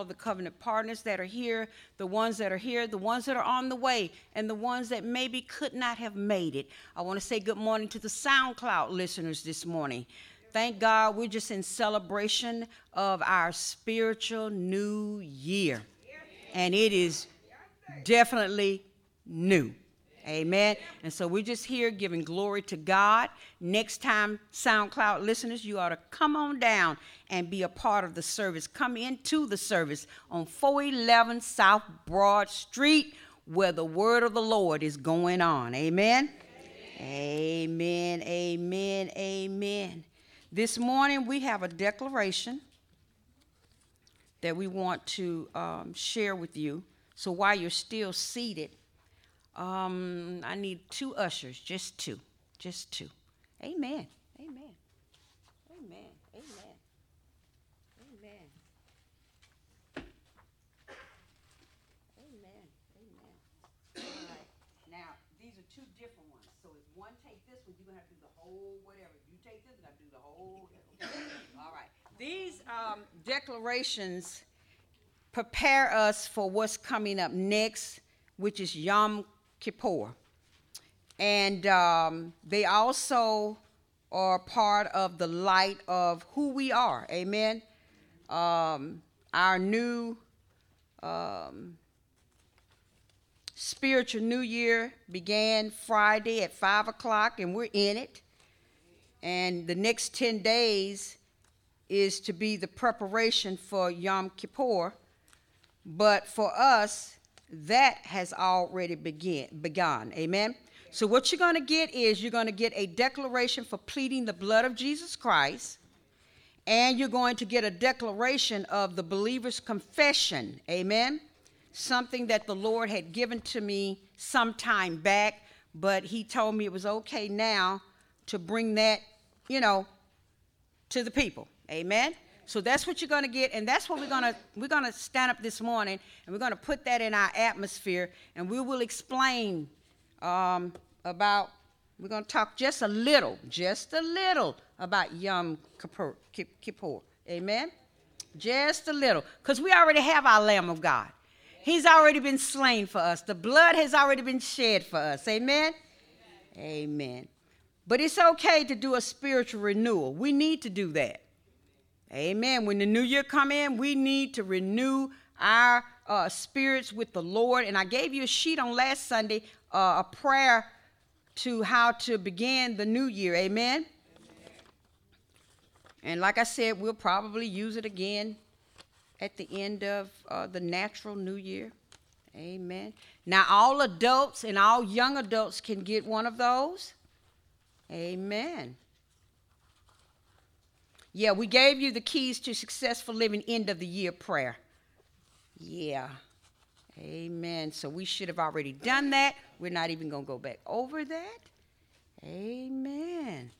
of the covenant partners that are here, the ones that are here, the ones that are on the way, and the ones that maybe could not have made it. I want to say good morning to the SoundCloud listeners this morning. Thank God we're just in celebration of our spiritual new year. And it is definitely new. Amen. And so we're just here giving glory to God. Next time, SoundCloud listeners, you ought to come on down and be a part of the service. Come into the service on 411 South Broad Street where the word of the Lord is going on. Amen. Amen. Amen. Amen. This morning we have a declaration that we want to um, share with you. So while you're still seated, um, I need two ushers, just two, just two. Amen. Amen. Amen. Amen. Amen. Amen. Amen. All right. Now, these are two different ones. So if one take this one, you're gonna have to do the whole whatever. You take this, and I do the whole. All right. These um, declarations prepare us for what's coming up next, which is Yom Kippur. And um, they also are part of the light of who we are. Amen. Um, our new um, spiritual new year began Friday at 5 o'clock, and we're in it. And the next 10 days is to be the preparation for Yom Kippur. But for us, that has already begin, begun. Amen. So what you're going to get is you're going to get a declaration for pleading the blood of Jesus Christ, and you're going to get a declaration of the believer's confession. Amen. Something that the Lord had given to me some time back, but He told me it was okay now to bring that, you know, to the people. Amen. So that's what you're going to get, and that's what we're going to we're going to stand up this morning, and we're going to put that in our atmosphere, and we will explain um, about. We're going to talk just a little, just a little about Yom Kippur. Kippur. Amen. Just a little, because we already have our Lamb of God. He's already been slain for us. The blood has already been shed for us. Amen. Amen. Amen. But it's okay to do a spiritual renewal. We need to do that. Amen. When the new year come in, we need to renew our uh, spirits with the Lord. And I gave you a sheet on last Sunday, uh, a prayer to how to begin the new year. Amen. Amen. And like I said, we'll probably use it again at the end of uh, the natural new year. Amen. Now, all adults and all young adults can get one of those. Amen. Yeah, we gave you the keys to successful living end of the year prayer. Yeah. Amen. So we should have already done that. We're not even going to go back over that. Amen.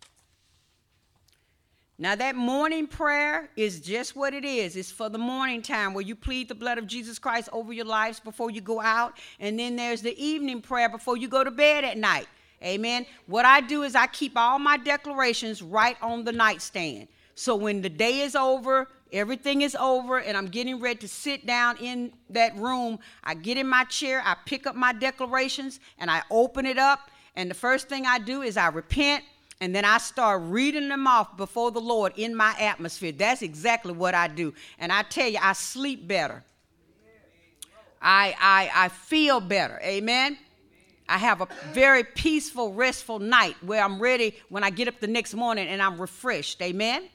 Now, that morning prayer is just what it is. It's for the morning time where you plead the blood of Jesus Christ over your lives before you go out. And then there's the evening prayer before you go to bed at night. Amen. What I do is I keep all my declarations right on the nightstand. So when the day is over, everything is over, and I'm getting ready to sit down in that room, I get in my chair, I pick up my declarations, and I open it up. And the first thing I do is I repent, and then I start reading them off before the Lord in my atmosphere. That's exactly what I do. And I tell you, I sleep better. I, I, I feel better. Amen. I have a very peaceful, restful night where I'm ready when I get up the next morning and I'm refreshed. Amen.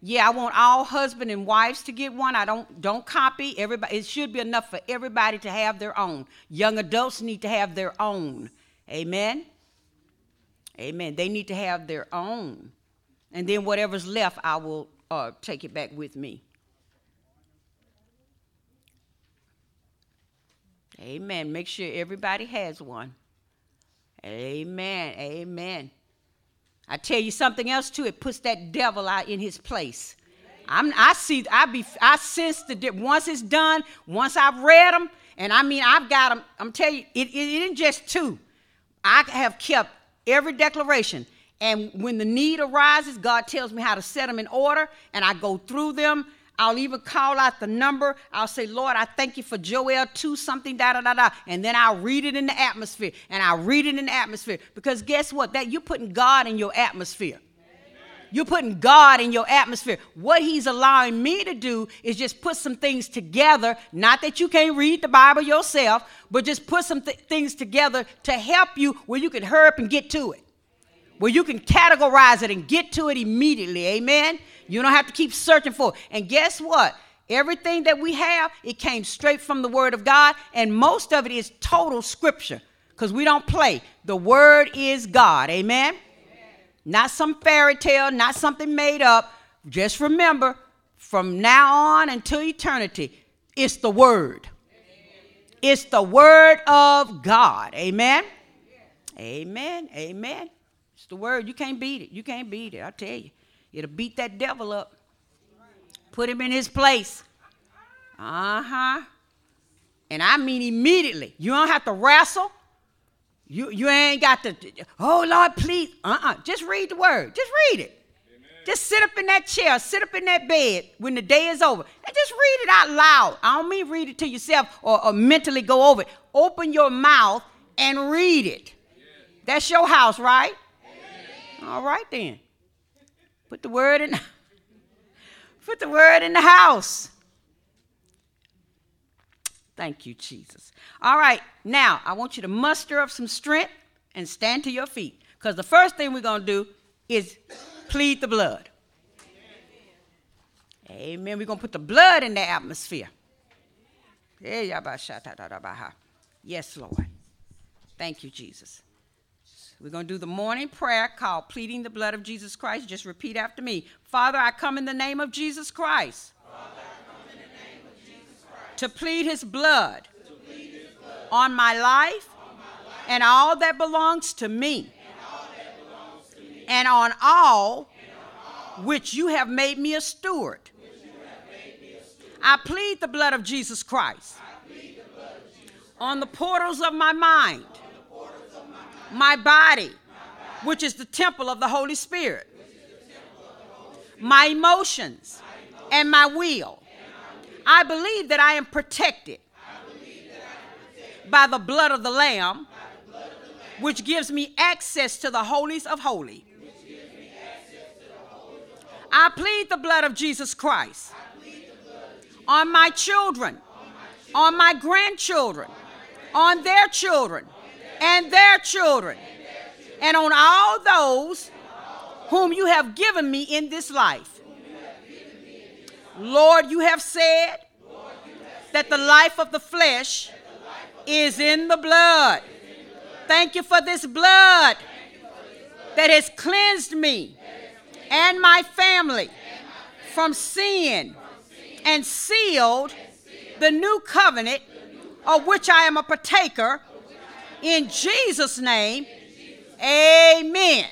Yeah, I want all husband and wives to get one. I don't don't copy everybody. It should be enough for everybody to have their own. Young adults need to have their own. Amen. Amen. They need to have their own. And then whatever's left, I will uh, take it back with me. Amen. Make sure everybody has one. Amen. Amen. I tell you something else too. It puts that devil out in his place. I'm, I see. I be. I sense that once it's done. Once I've read them, and I mean I've got them. I'm telling you, it, it isn't just two. I have kept every declaration, and when the need arises, God tells me how to set them in order, and I go through them. I'll even call out the number. I'll say, Lord, I thank you for Joel 2 something, da da da da. And then I'll read it in the atmosphere. And I'll read it in the atmosphere. Because guess what? That you're putting God in your atmosphere. You're putting God in your atmosphere. What He's allowing me to do is just put some things together. Not that you can't read the Bible yourself, but just put some th- things together to help you where you can hurry up and get to it. Where you can categorize it and get to it immediately. Amen. You don't have to keep searching for it. And guess what? Everything that we have, it came straight from the Word of God, and most of it is total scripture because we don't play. The Word is God. Amen? Amen? Not some fairy tale, not something made up. Just remember, from now on until eternity, it's the Word. Amen. It's the Word of God. Amen? Amen. Amen. It's the Word. You can't beat it. You can't beat it. I tell you. It'll beat that devil up. Put him in his place. Uh huh. And I mean immediately. You don't have to wrestle. You, you ain't got to, oh Lord, please. Uh uh Just read the word. Just read it. Amen. Just sit up in that chair, sit up in that bed when the day is over, and just read it out loud. I don't mean read it to yourself or, or mentally go over it. Open your mouth and read it. That's your house, right? All right then. Put the word in Put the word in the house. Thank you, Jesus. All right, now I want you to muster up some strength and stand to your feet. Because the first thing we're going to do is plead the blood. Amen. We're going to put the blood in the atmosphere. Yes, Lord. Thank you, Jesus. We're going to do the morning prayer called Pleading the Blood of Jesus Christ. Just repeat after me. Father, I come in the name of Jesus Christ, to plead his blood, plead his blood on, my life, on my life and all that belongs to me, and, to me, and on all, which you have made me a steward. I plead the blood of Jesus Christ, of Jesus Christ on the portals of my mind my body, which is the temple of the Holy Spirit, my emotions, and my will. I believe that I am protected by the blood of the Lamb, which gives me access to the holies of holy. I plead the blood of Jesus Christ on my children, on my grandchildren, on their children and their children, and on all those whom you have given me in this life. Lord, you have said that the life of the flesh is in the blood. Thank you for this blood that has cleansed me and my family from sin and sealed the new covenant of which I am a partaker in Jesus' name, amen.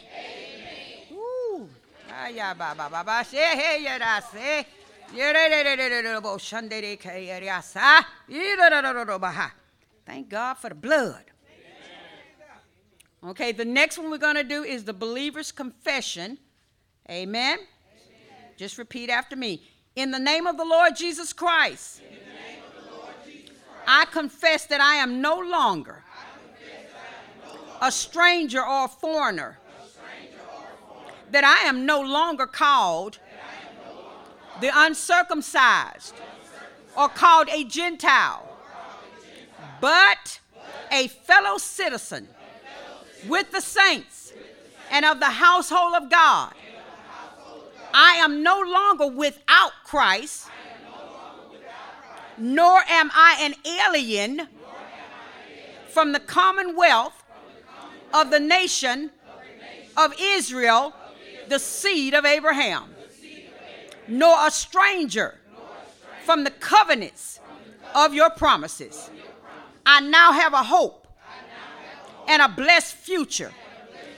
Thank God for the blood. Okay, the next one we're going to do is the believer's confession. Amen. Amen. Just repeat after me. In the name of the Lord Jesus Christ, Lord Jesus Christ I confess that I am no longer a stranger or a foreigner, that I am no longer called the uncircumcised or called a Gentile, but a fellow citizen with the saints and of the household of God. I am no longer without Christ, nor am I an alien from the commonwealth of the nation of Israel, the seed of Abraham, nor a stranger from the covenants of your promises. I now have a hope and a blessed future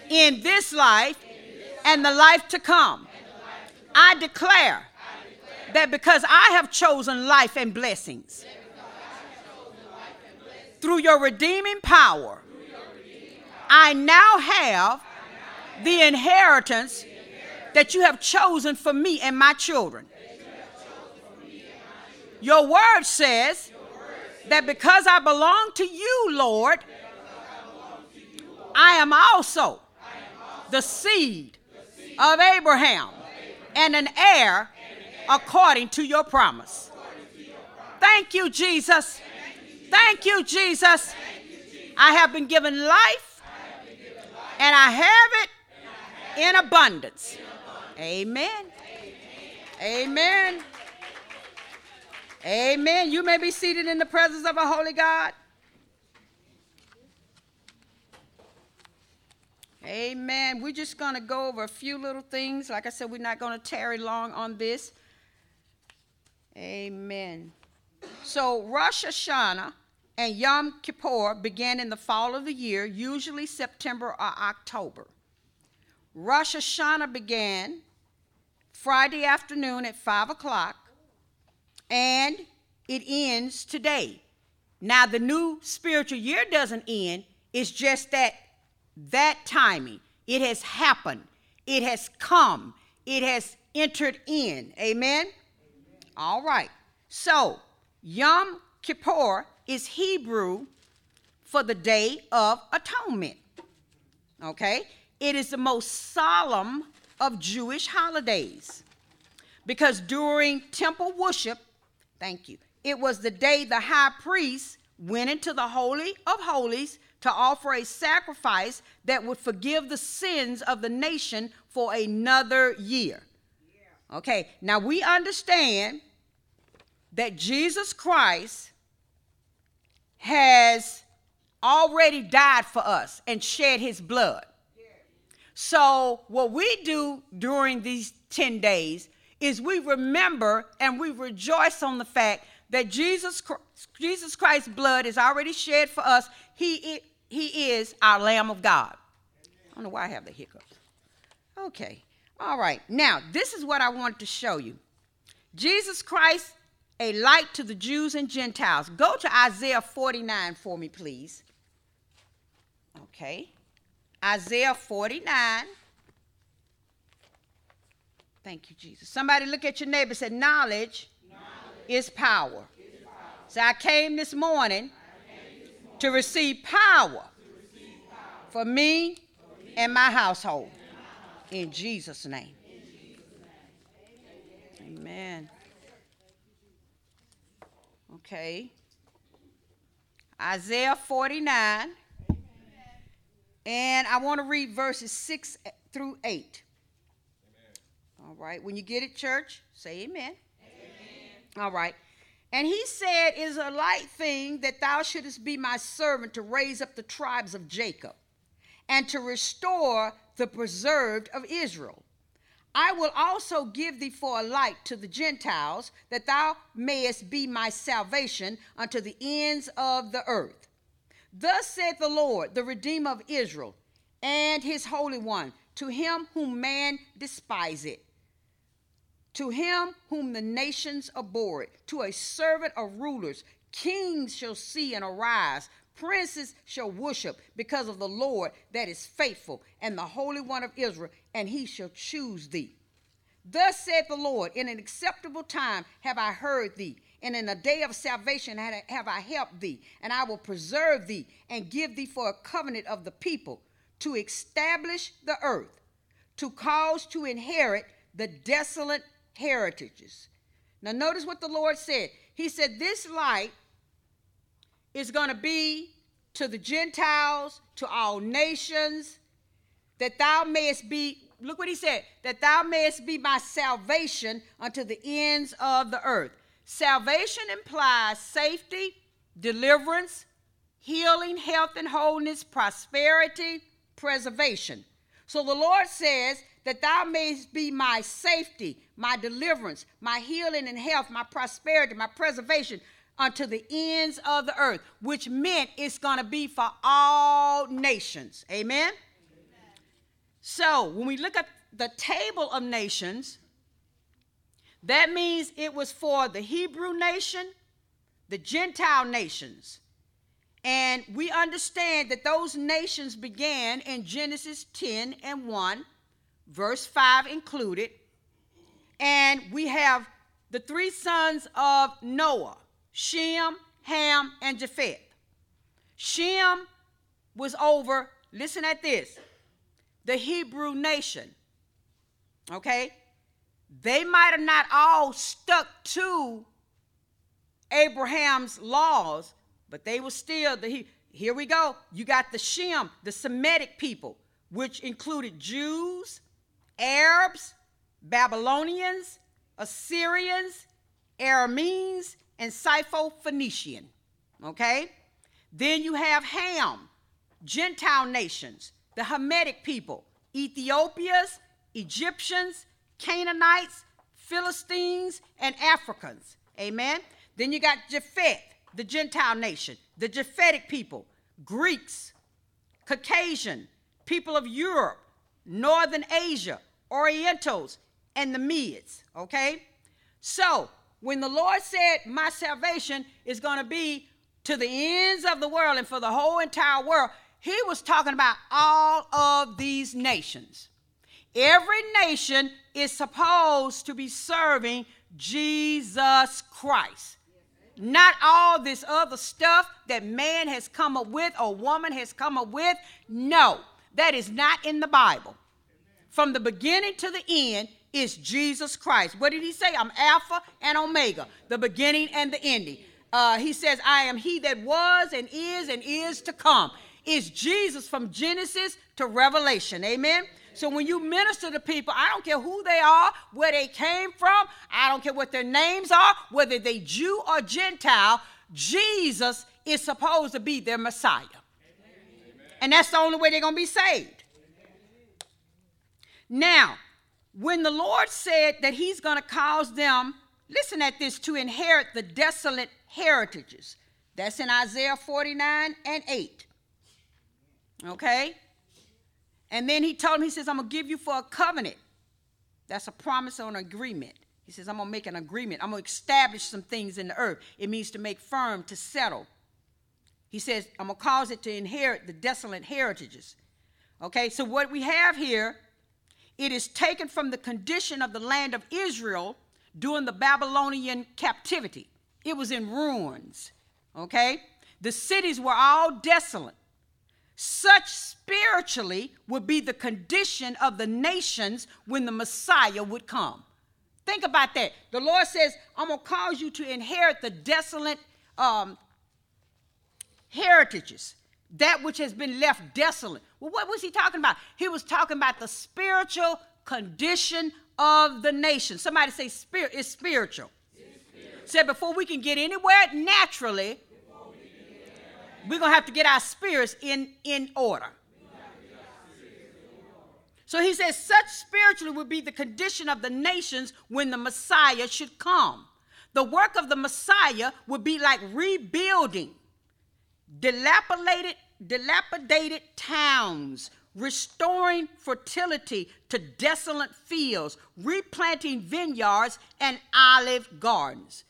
in this life and the life to come. I declare that because I have chosen life and blessings through your redeeming power I now have the inheritance that you have chosen for me and my children. Your word says that because I belong to you, Lord, I am also the seed of Abraham and an heir according to your promise. Thank you, Jesus. Thank you, Jesus. I have been given life and I have it in abundance. Amen. Amen. Amen. You may be seated in the presence of a holy God. Amen. We're just going to go over a few little things. Like I said, we're not going to tarry long on this. Amen. So, Rosh Hashanah and Yom Kippur began in the fall of the year, usually September or October. Rosh Hashanah began Friday afternoon at 5 o'clock, and it ends today. Now, the new spiritual year doesn't end, it's just that that timing. It has happened, it has come, it has entered in. Amen? Amen. All right. So, Yom Kippur is Hebrew for the Day of Atonement. Okay? It is the most solemn of Jewish holidays because during temple worship, thank you, it was the day the high priest went into the Holy of Holies to offer a sacrifice that would forgive the sins of the nation for another year. Okay, now we understand that Jesus Christ has already died for us and shed his blood. So, what we do during these 10 days is we remember and we rejoice on the fact that Jesus, Jesus Christ's blood is already shed for us. He, he is our Lamb of God. I don't know why I have the hiccups. Okay. All right. Now, this is what I wanted to show you. Jesus Christ, a light to the Jews and Gentiles. Go to Isaiah 49 for me, please. Okay. Isaiah 49. Thank you, Jesus. Somebody look at your neighbor and say, Knowledge, Knowledge is, power. is power. So I came this morning, came this morning to, receive power, to receive power for me, for me and my household. And my household. In Jesus' name. In Jesus name. Amen. Okay. Isaiah 49. And I want to read verses 6 through 8. Amen. All right. When you get it, church, say amen. amen. All right. And he said, It is a light thing that thou shouldest be my servant to raise up the tribes of Jacob and to restore the preserved of Israel. I will also give thee for a light to the Gentiles, that thou mayest be my salvation unto the ends of the earth. Thus saith the Lord, the Redeemer of Israel, and his Holy One, to him whom man despiseth, to him whom the nations abhor to a servant of rulers, kings shall see and arise, princes shall worship because of the Lord that is faithful, and the Holy One of Israel, and he shall choose thee. Thus saith the Lord, in an acceptable time have I heard thee and in a day of salvation have I helped thee, and I will preserve thee and give thee for a covenant of the people to establish the earth, to cause to inherit the desolate heritages. Now, notice what the Lord said. He said, This light is going to be to the Gentiles, to all nations, that thou mayest be, look what he said, that thou mayest be my salvation unto the ends of the earth. Salvation implies safety, deliverance, healing, health and wholeness, prosperity, preservation. So the Lord says that thou mayest be my safety, my deliverance, my healing and health, my prosperity, my preservation unto the ends of the earth, which meant it's going to be for all nations. Amen? Amen? So when we look at the table of nations, that means it was for the Hebrew nation, the Gentile nations. And we understand that those nations began in Genesis 10 and 1, verse 5 included. And we have the three sons of Noah Shem, Ham, and Japheth. Shem was over, listen at this, the Hebrew nation. Okay? They might have not all stuck to Abraham's laws, but they were still the here we go. You got the Shem, the Semitic people, which included Jews, Arabs, Babylonians, Assyrians, Arameans, and Syrophoenician. Okay? Then you have Ham, Gentile nations, the Hamitic people, Ethiopians, Egyptians, Canaanites, Philistines, and Africans. Amen? Then you got Japheth, the Gentile nation, the Japhetic people, Greeks, Caucasian, people of Europe, Northern Asia, Orientals, and the Medes. Okay? So, when the Lord said, My salvation is going to be to the ends of the world and for the whole entire world, he was talking about all of these nations. Every nation is supposed to be serving Jesus Christ. Not all this other stuff that man has come up with or woman has come up with. No, that is not in the Bible. From the beginning to the end is Jesus Christ. What did he say? I'm Alpha and Omega, the beginning and the ending. Uh, he says, I am he that was and is and is to come. Is Jesus from Genesis to Revelation. Amen. So when you minister to people, I don't care who they are, where they came from, I don't care what their names are, whether they Jew or Gentile, Jesus is supposed to be their Messiah. Amen. And that's the only way they're going to be saved. Now, when the Lord said that He's going to cause them, listen at this, to inherit the desolate heritages, that's in Isaiah 49 and 8. Okay? And then he told him, he says, I'm going to give you for a covenant. That's a promise or an agreement. He says, I'm going to make an agreement. I'm going to establish some things in the earth. It means to make firm, to settle. He says, I'm going to cause it to inherit the desolate heritages. Okay, so what we have here, it is taken from the condition of the land of Israel during the Babylonian captivity. It was in ruins. Okay, the cities were all desolate. Such spiritually would be the condition of the nations when the Messiah would come. Think about that. The Lord says, I'm going to cause you to inherit the desolate um, heritages, that which has been left desolate. Well, what was he talking about? He was talking about the spiritual condition of the nation. Somebody say, spirit is spiritual. spiritual. Said before we can get anywhere naturally, we're going to have to get our spirits in, in order. So he says, such spiritually would be the condition of the nations when the Messiah should come. The work of the Messiah would be like rebuilding dilapidated, dilapidated towns, restoring fertility to desolate fields, replanting vineyards and olive gardens.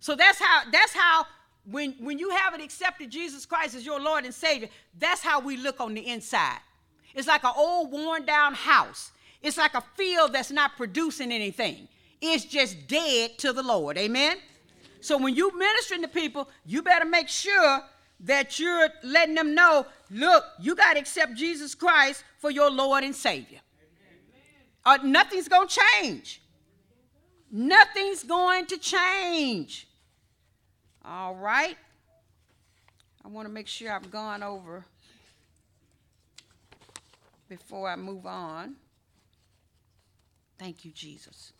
So that's how that's how when, when you haven't accepted Jesus Christ as your Lord and Savior, that's how we look on the inside. It's like an old, worn down house. It's like a field that's not producing anything. It's just dead to the Lord. Amen? So when you ministering to people, you better make sure that you're letting them know look, you got to accept Jesus Christ for your Lord and Savior. Uh, nothing's going to change. Nothing's going to change. All right. I want to make sure I've gone over before I move on. Thank you, Jesus.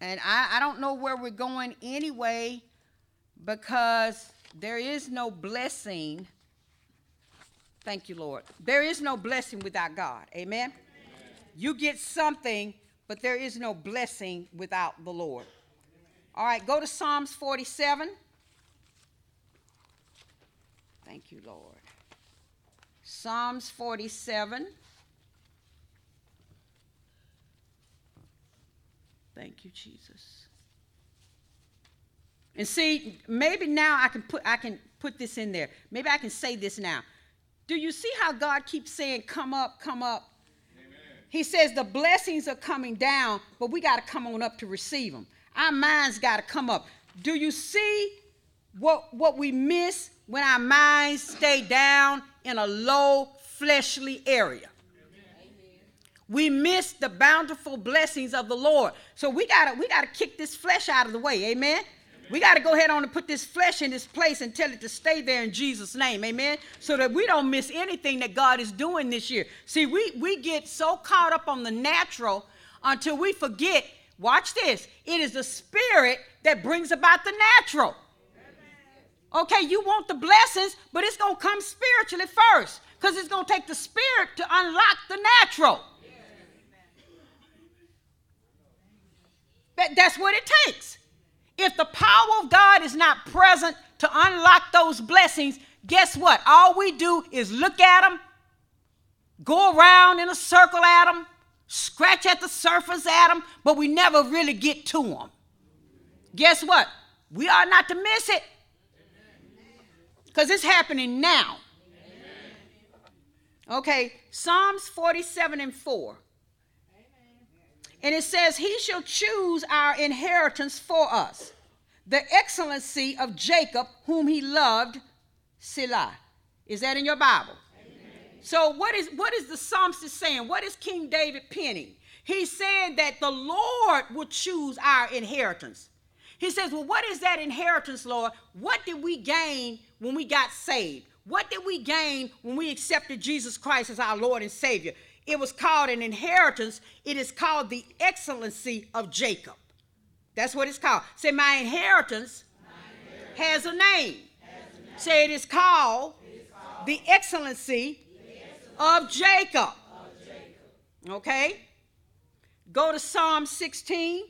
And I, I don't know where we're going anyway because there is no blessing. Thank you, Lord. There is no blessing without God. Amen? Amen? You get something, but there is no blessing without the Lord. All right, go to Psalms 47. Thank you, Lord. Psalms 47. Thank you, Jesus. And see, maybe now I can put I can put this in there. Maybe I can say this now. Do you see how God keeps saying, Come up, come up? Amen. He says the blessings are coming down, but we got to come on up to receive them. Our minds got to come up. Do you see what, what we miss when our minds stay down in a low fleshly area? We miss the bountiful blessings of the Lord. So we gotta we gotta kick this flesh out of the way. Amen. We got to go ahead on and put this flesh in this place and tell it to stay there in Jesus' name. Amen. So that we don't miss anything that God is doing this year. See, we, we get so caught up on the natural until we forget. Watch this. It is the spirit that brings about the natural. Okay, you want the blessings, but it's going to come spiritually first because it's going to take the spirit to unlock the natural. That, that's what it takes. If the power of God is not present to unlock those blessings, guess what? All we do is look at them, go around in a circle at them, scratch at the surface at them, but we never really get to them. Guess what? We are not to miss it because it's happening now. Okay, Psalms 47 and 4. And it says, He shall choose our inheritance for us, the excellency of Jacob, whom he loved, Selah. Is that in your Bible? Amen. So, what is, what is the psalmist saying? What is King David penning? He's saying that the Lord will choose our inheritance. He says, Well, what is that inheritance, Lord? What did we gain when we got saved? What did we gain when we accepted Jesus Christ as our Lord and Savior? It was called an inheritance. It is called the excellency of Jacob. That's what it's called. Say, my inheritance, my inheritance has, a name. has a name. Say, it is called, it is called the, excellency the excellency of Jacob. Of Jacob. Okay? Go to Psalm 16,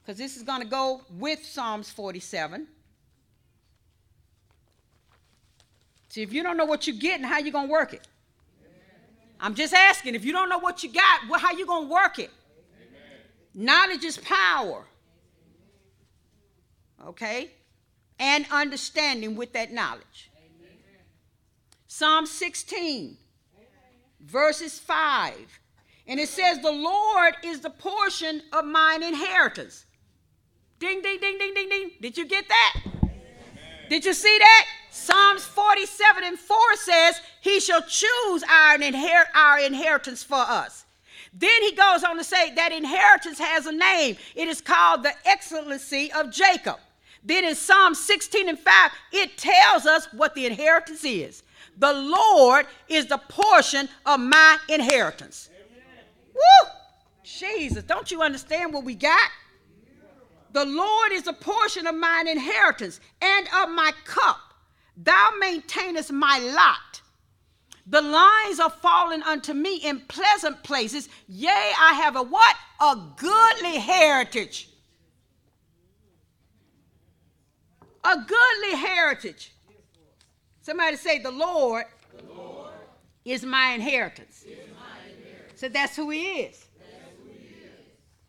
because this is going to go with Psalms 47. See, if you don't know what you're getting, how you going to work it? I'm just asking if you don't know what you got, well, how you going to work it? Amen. Knowledge is power. Okay? And understanding with that knowledge. Amen. Psalm 16, Amen. verses 5. And it says, The Lord is the portion of mine inheritance. Ding, ding, ding, ding, ding, ding. Did you get that? Did you see that? Psalms 47 and 4 says, He shall choose our, inher- our inheritance for us. Then he goes on to say that inheritance has a name. It is called the excellency of Jacob. Then in Psalm 16 and 5, it tells us what the inheritance is. The Lord is the portion of my inheritance. Amen. Woo! Jesus, don't you understand what we got? The Lord is a portion of mine inheritance and of my cup. Thou maintainest my lot. The lines are fallen unto me in pleasant places. Yea, I have a what? A goodly heritage. A goodly heritage. Somebody say, The Lord, the Lord is, my inheritance. inheritance. So that's. Who he is.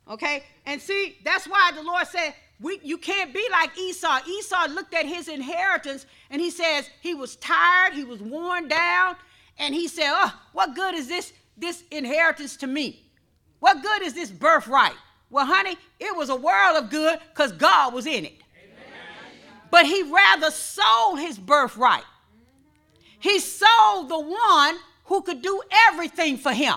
Okay? And see, that's why the Lord said, we, you can't be like Esau. Esau looked at his inheritance and he says he was tired, he was worn down, and he said, Oh, what good is this, this inheritance to me? What good is this birthright? Well, honey, it was a world of good because God was in it. But he rather sold his birthright. He sold the one who could do everything for him.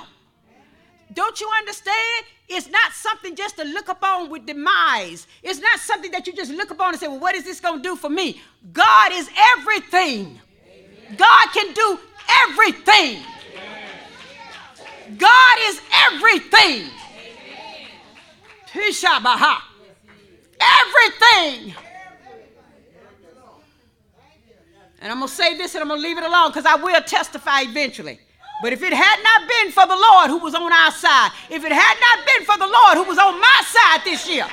Don't you understand? It's not something just to look upon with demise. It's not something that you just look upon and say, well, what is this going to do for me? God is everything. Amen. God can do everything. Amen. God is everything. Amen. Everything. And I'm going to say this and I'm going to leave it alone because I will testify eventually. But if it had not been for the Lord who was on our side, if it had not been for the Lord who was on my side this year,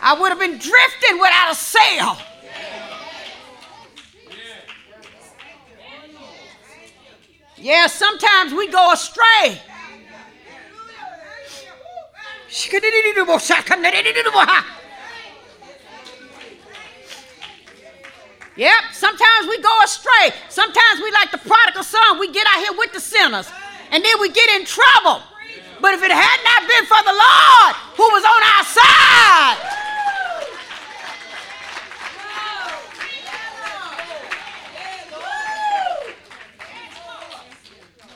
I would have been drifting without a sail. Yeah, sometimes we go astray. Yep, sometimes we go astray. Sometimes we like the prodigal son. We get out here with the sinners. And then we get in trouble. But if it had not been for the Lord who was on our side,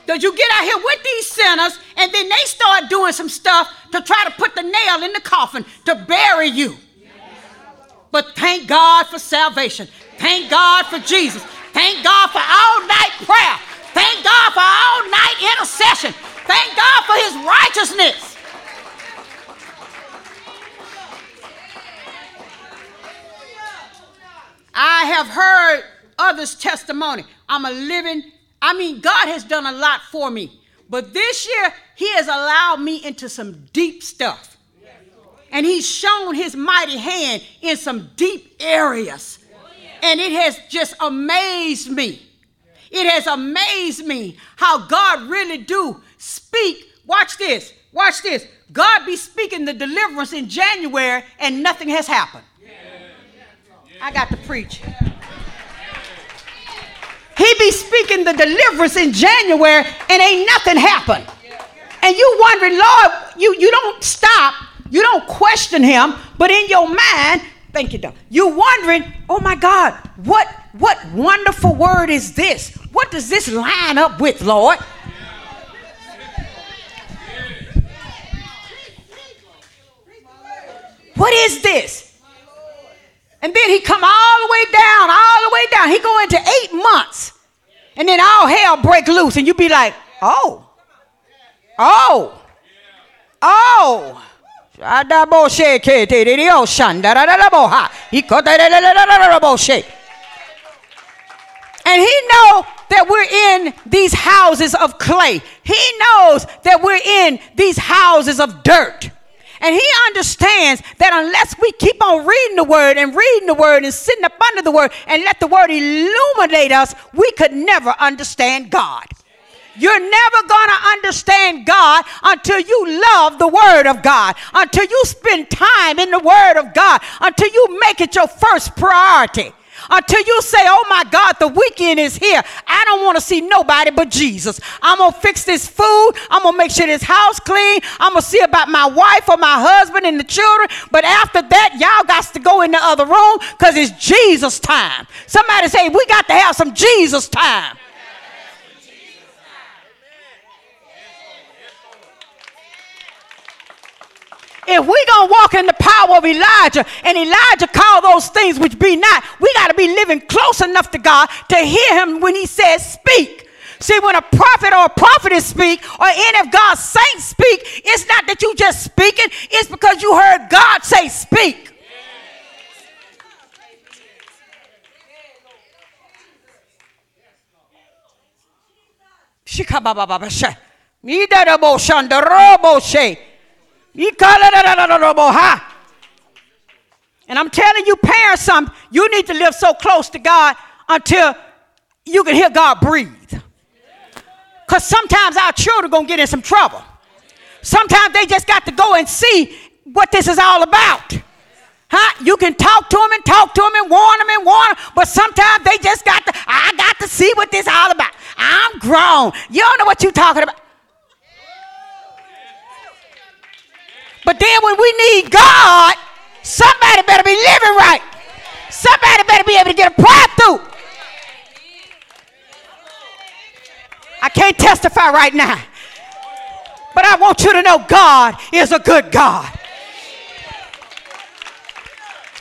Because you get out here with these sinners and then they start doing some stuff to try to put the nail in the coffin to bury you. But thank God for salvation. Thank God for Jesus. Thank God for all night prayer. Thank God for all night intercession. Thank God for his righteousness. I have heard others' testimony. I'm a living, I mean, God has done a lot for me. But this year, He has allowed me into some deep stuff. And He's shown His mighty hand in some deep areas. And it has just amazed me. It has amazed me how God really do speak. Watch this. Watch this. God be speaking the deliverance in January and nothing has happened. I got to preach. He be speaking the deliverance in January and ain't nothing happened. And you wondering, Lord, you, you don't stop, you don't question him, but in your mind, thank you, Doug. You're wondering, oh my God, what what wonderful word is this? What does this line up with, Lord? What is this? And then he come all the way down, all the way down. He go into eight months. And then all hell break loose. And you be like, oh. Oh. Oh. And he know that we're in these houses of clay. He knows that we're in these houses of dirt. And he understands that unless we keep on reading the word and reading the word and sitting up under the word and let the word illuminate us, we could never understand God. You're never going to understand God until you love the Word of God, until you spend time in the Word of God, until you make it your first priority until you say, Oh my God, the weekend is here. I don't want to see nobody but Jesus. I'm going to fix this food. I'm going to make sure this house clean. I'm going to see about my wife or my husband and the children. But after that, y'all got to go in the other room because it's Jesus time. Somebody say, We got to have some Jesus time. If we're going to walk in the power of Elijah, and Elijah called those things which be not, we got to be living close enough to God to hear him when he says, Speak. See, when a prophet or a prophetess speak, or any of God's saints speak, it's not that you just speaking, it's because you heard God say, Speak. And I'm telling you, parents, something, you need to live so close to God until you can hear God breathe. Because sometimes our children gonna get in some trouble. Sometimes they just got to go and see what this is all about. Huh? You can talk to them and talk to them and warn them and warn them, but sometimes they just got to, I got to see what this all about. I'm grown. You don't know what you're talking about. But then when we need God, somebody better be living right. Somebody better be able to get a prayer through. I can't testify right now. But I want you to know God is a good God.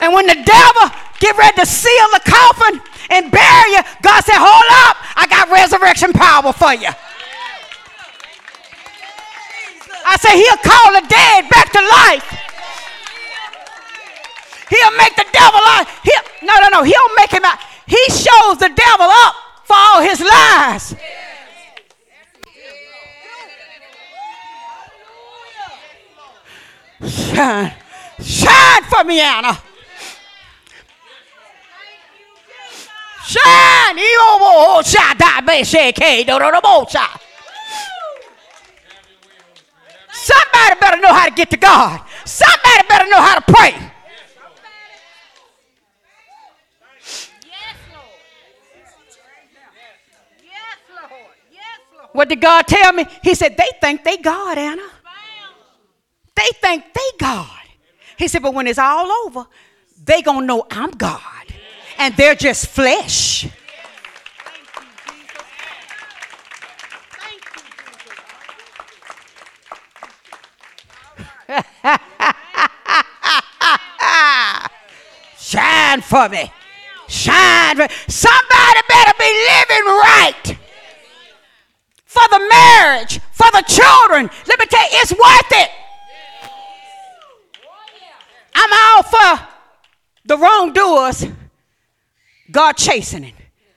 And when the devil get ready to seal the coffin and bury you, God said, hold up, I got resurrection power for you. I say he'll call the dead back to life. He'll make the devil out. He'll, no, no, no. He'll make him out. He shows the devil up for all his lies. Shine. Shine for me, Anna. Shine. Somebody better know how to get to God. Somebody better know how to pray. Yes, Lord. Yes, Lord. Yes, Lord. What did God tell me? He said, They think they God, Anna. They think they God. He said, But when it's all over, they going to know I'm God. And they're just flesh. Shine for me. Shine. For, somebody better be living right for the marriage, for the children. Let me tell you, it's worth it. I'm all for the wrongdoers, God chastening.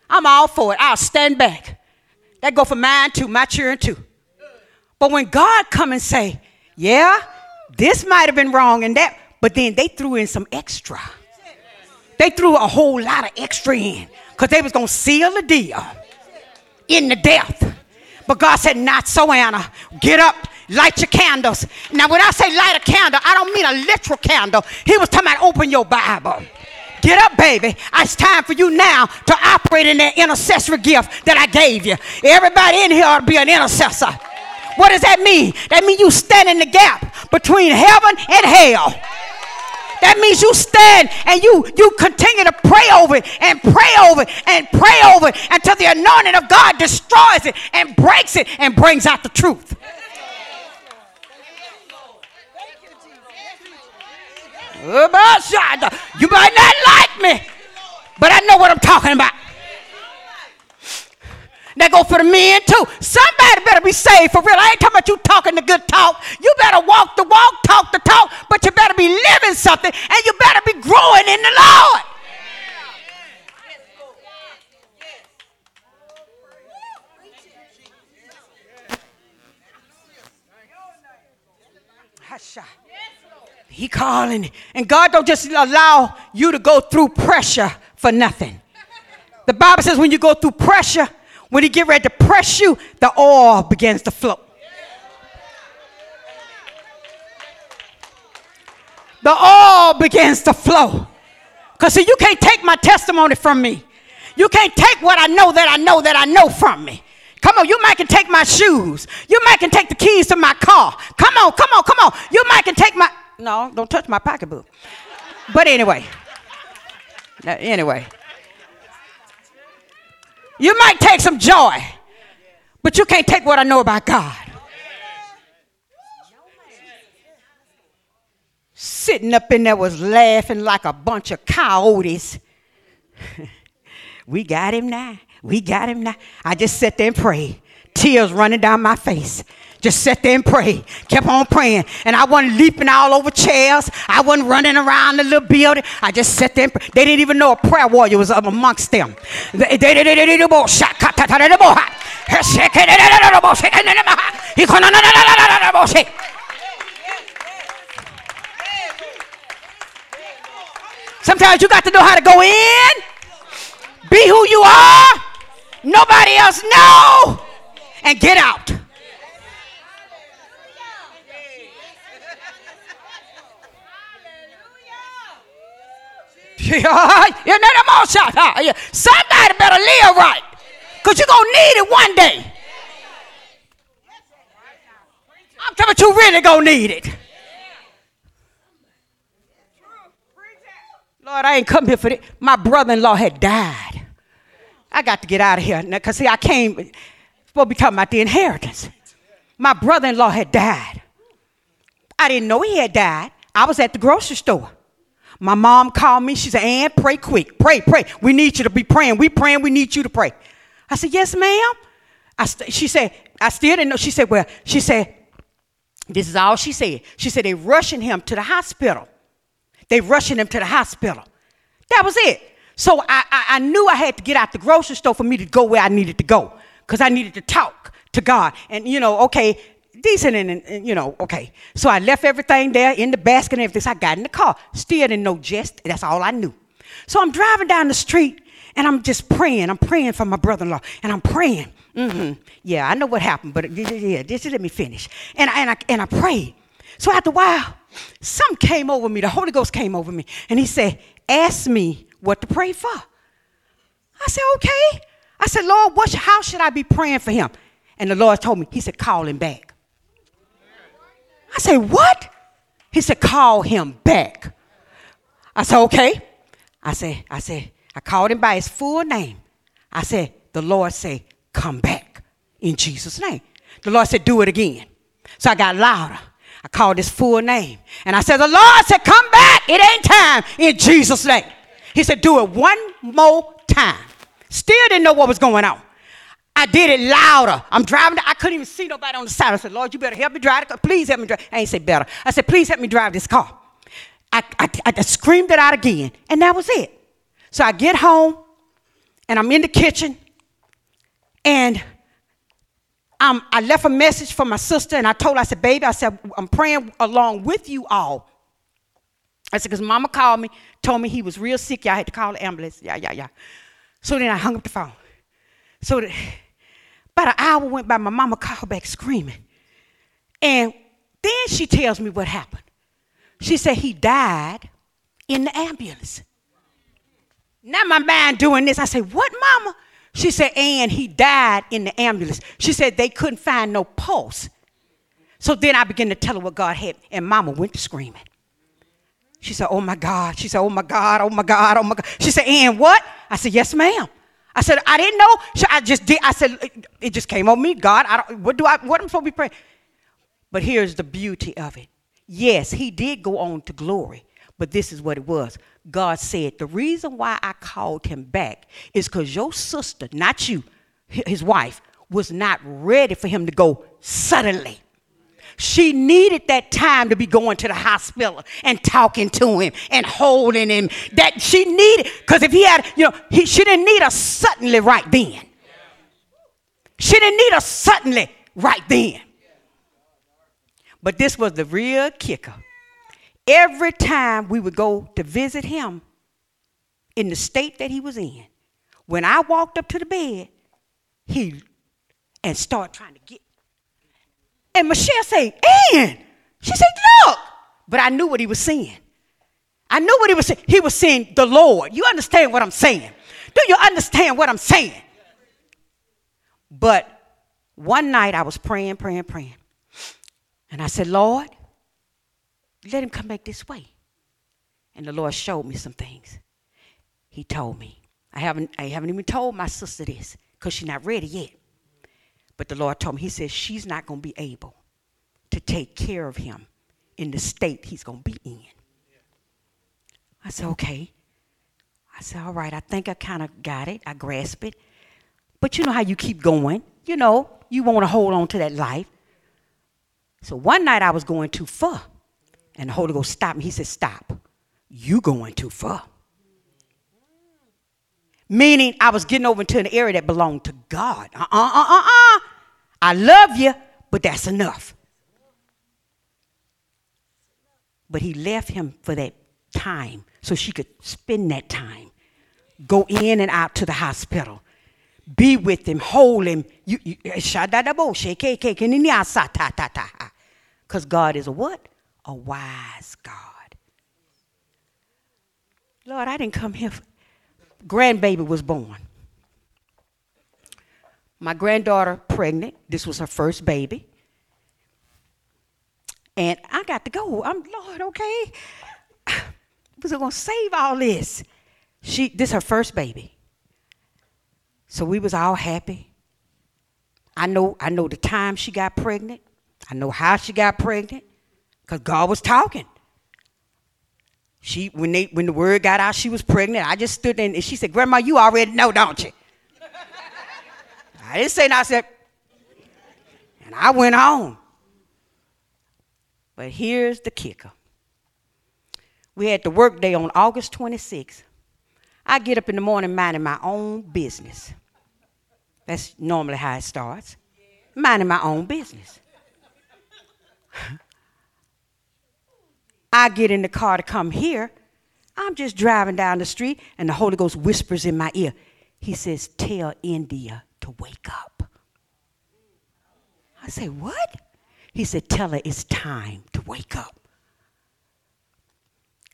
I'm all for it. I'll stand back. That go for mine too, my children too. But when God come and say, yeah, this might have been wrong and that, but then they threw in some extra. They threw a whole lot of extra in because they was going to seal the deal in the death. But God said, not so, Anna. Get up, light your candles. Now, when I say light a candle, I don't mean a literal candle. He was talking about open your Bible. Get up, baby. Ah, it's time for you now to operate in that intercessory gift that I gave you. Everybody in here ought to be an intercessor. What does that mean? That means you stand in the gap between heaven and hell. That means you stand and you you continue to pray over it and pray over it and pray over it until the anointing of God destroys it and breaks it and brings out the truth. You might not like me, but I know what I'm talking about. That go for the men too. Somebody better be saved for real. I ain't talking about you talking the good talk. You better walk the walk, talk the talk, but you better be living something and you better be growing in the Lord. He calling. And God don't just allow you to go through pressure for nothing. The Bible says when you go through pressure, when he get ready to press you, the oil begins to flow. The oil begins to flow. Because see, you can't take my testimony from me. You can't take what I know that I know that I know from me. Come on, you might can take my shoes. You might can take the keys to my car. Come on, come on, come on. You might can take my no, don't touch my pocketbook. But anyway. Anyway. You might take some joy, but you can't take what I know about God. Sitting up in there was laughing like a bunch of coyotes. we got him now. We got him now. I just sat there and prayed, tears running down my face. Just sat there and prayed. Kept on praying. And I wasn't leaping all over chairs. I wasn't running around the little building. I just sat there. They didn't even know a prayer warrior was amongst them. They Sometimes you got to know how to go in, be who you are, nobody else know, and get out. Somebody better live right. Because you're going to need it one day. I'm talking about you really going to need it. Lord, I ain't come here for this. My brother in law had died. I got to get out of here. Because, see, I came, to be talking about the inheritance. My brother in law had died. I didn't know he had died. I was at the grocery store. My mom called me. She said, Ann, pray quick. Pray, pray. We need you to be praying. We praying. We need you to pray. I said, yes, ma'am. I st- she said, I still didn't know. She said, well, she said, this is all she said. She said, they rushing him to the hospital. They rushing him to the hospital. That was it. So I, I, I knew I had to get out the grocery store for me to go where I needed to go because I needed to talk to God. And, you know, okay, decent and, and, you know, okay. So I left everything there in the basket and everything. So I got in the car. Still didn't know just. That's all I knew. So I'm driving down the street and I'm just praying. I'm praying for my brother-in-law and I'm praying. Mm-hmm. Yeah, I know what happened, but yeah, just let me finish. And I, and I, and I prayed. So after a while, something came over me. The Holy Ghost came over me and he said, ask me what to pray for. I said, okay. I said, Lord, what, how should I be praying for him? And the Lord told me, He said, call him back. I said, What? He said, call him back. I said, okay. I said, I said, I called him by his full name. I said, the Lord said, come back in Jesus' name. The Lord said, do it again. So I got louder. I called his full name. And I said, the Lord said, come back. It ain't time in Jesus' name. He said, do it one more time. Still didn't know what was going on. I did it louder. I'm driving. I couldn't even see nobody on the side. I said, Lord, you better help me drive it. Please help me drive. I ain't say better. I said, please help me drive this car. I, I, I screamed it out again, and that was it. So I get home, and I'm in the kitchen, and I left a message for my sister, and I told her, I said, baby, I said, I'm praying along with you all. I said, because mama called me, told me he was real sick. Y'all had to call the ambulance. Yeah, yeah, yeah. So then I hung up the phone. So that about an hour went by, my mama called back screaming. And then she tells me what happened. She said he died in the ambulance. Now my mind doing this. I said, What, mama? She said, and he died in the ambulance. She said they couldn't find no pulse. So then I began to tell her what God had, and mama went to screaming. She said, Oh my God. She said, Oh my God, oh my God, oh my God. She said, And what? I said, Yes, ma'am. I said, I didn't know. I just did. I said, it just came on me. God, I don't, what do I, what am I supposed to be praying? But here's the beauty of it. Yes, he did go on to glory, but this is what it was. God said, the reason why I called him back is because your sister, not you, his wife, was not ready for him to go suddenly. She needed that time to be going to the hospital and talking to him and holding him. That she needed, because if he had, you know, he, she didn't need a suddenly right then. She didn't need a suddenly right then. But this was the real kicker. Every time we would go to visit him in the state that he was in, when I walked up to the bed, he and started trying to get and Michelle said, Ann. She said, look. But I knew what he was saying. I knew what he was saying. He was saying the Lord. You understand what I'm saying? Do you understand what I'm saying? But one night I was praying, praying, praying. And I said, Lord, let him come back this way. And the Lord showed me some things. He told me. I haven't, I haven't even told my sister this because she's not ready yet. But the Lord told me, He said, she's not going to be able to take care of him in the state he's going to be in. I said, okay. I said, all right, I think I kind of got it. I grasp it. But you know how you keep going. You know, you want to hold on to that life. So one night I was going too far. And the Holy Ghost stopped me. He said, stop. You going too far. Meaning I was getting over into an area that belonged to God. Uh uh uh uh uh. I love you, but that's enough. But he left him for that time so she could spend that time. Go in and out to the hospital. Be with him, hold him. Eh, because God is a what? A wise God. Lord, I didn't come here. For, grandbaby was born my granddaughter pregnant. This was her first baby. And I got to go. I'm Lord, okay. Was I gonna save all this? She this her first baby. So we was all happy. I know I know the time she got pregnant. I know how she got pregnant. Because God was talking. She when they when the word got out she was pregnant, I just stood there and she said, Grandma, you already know, don't you? I didn't say nothing. I said, and I went on. But here's the kicker. We had the work day on August 26th. I get up in the morning minding my own business. That's normally how it starts. Minding my own business. I get in the car to come here. I'm just driving down the street, and the Holy Ghost whispers in my ear. He says, Tell India to wake up. I say, What? He said, Tell her it's time to wake up.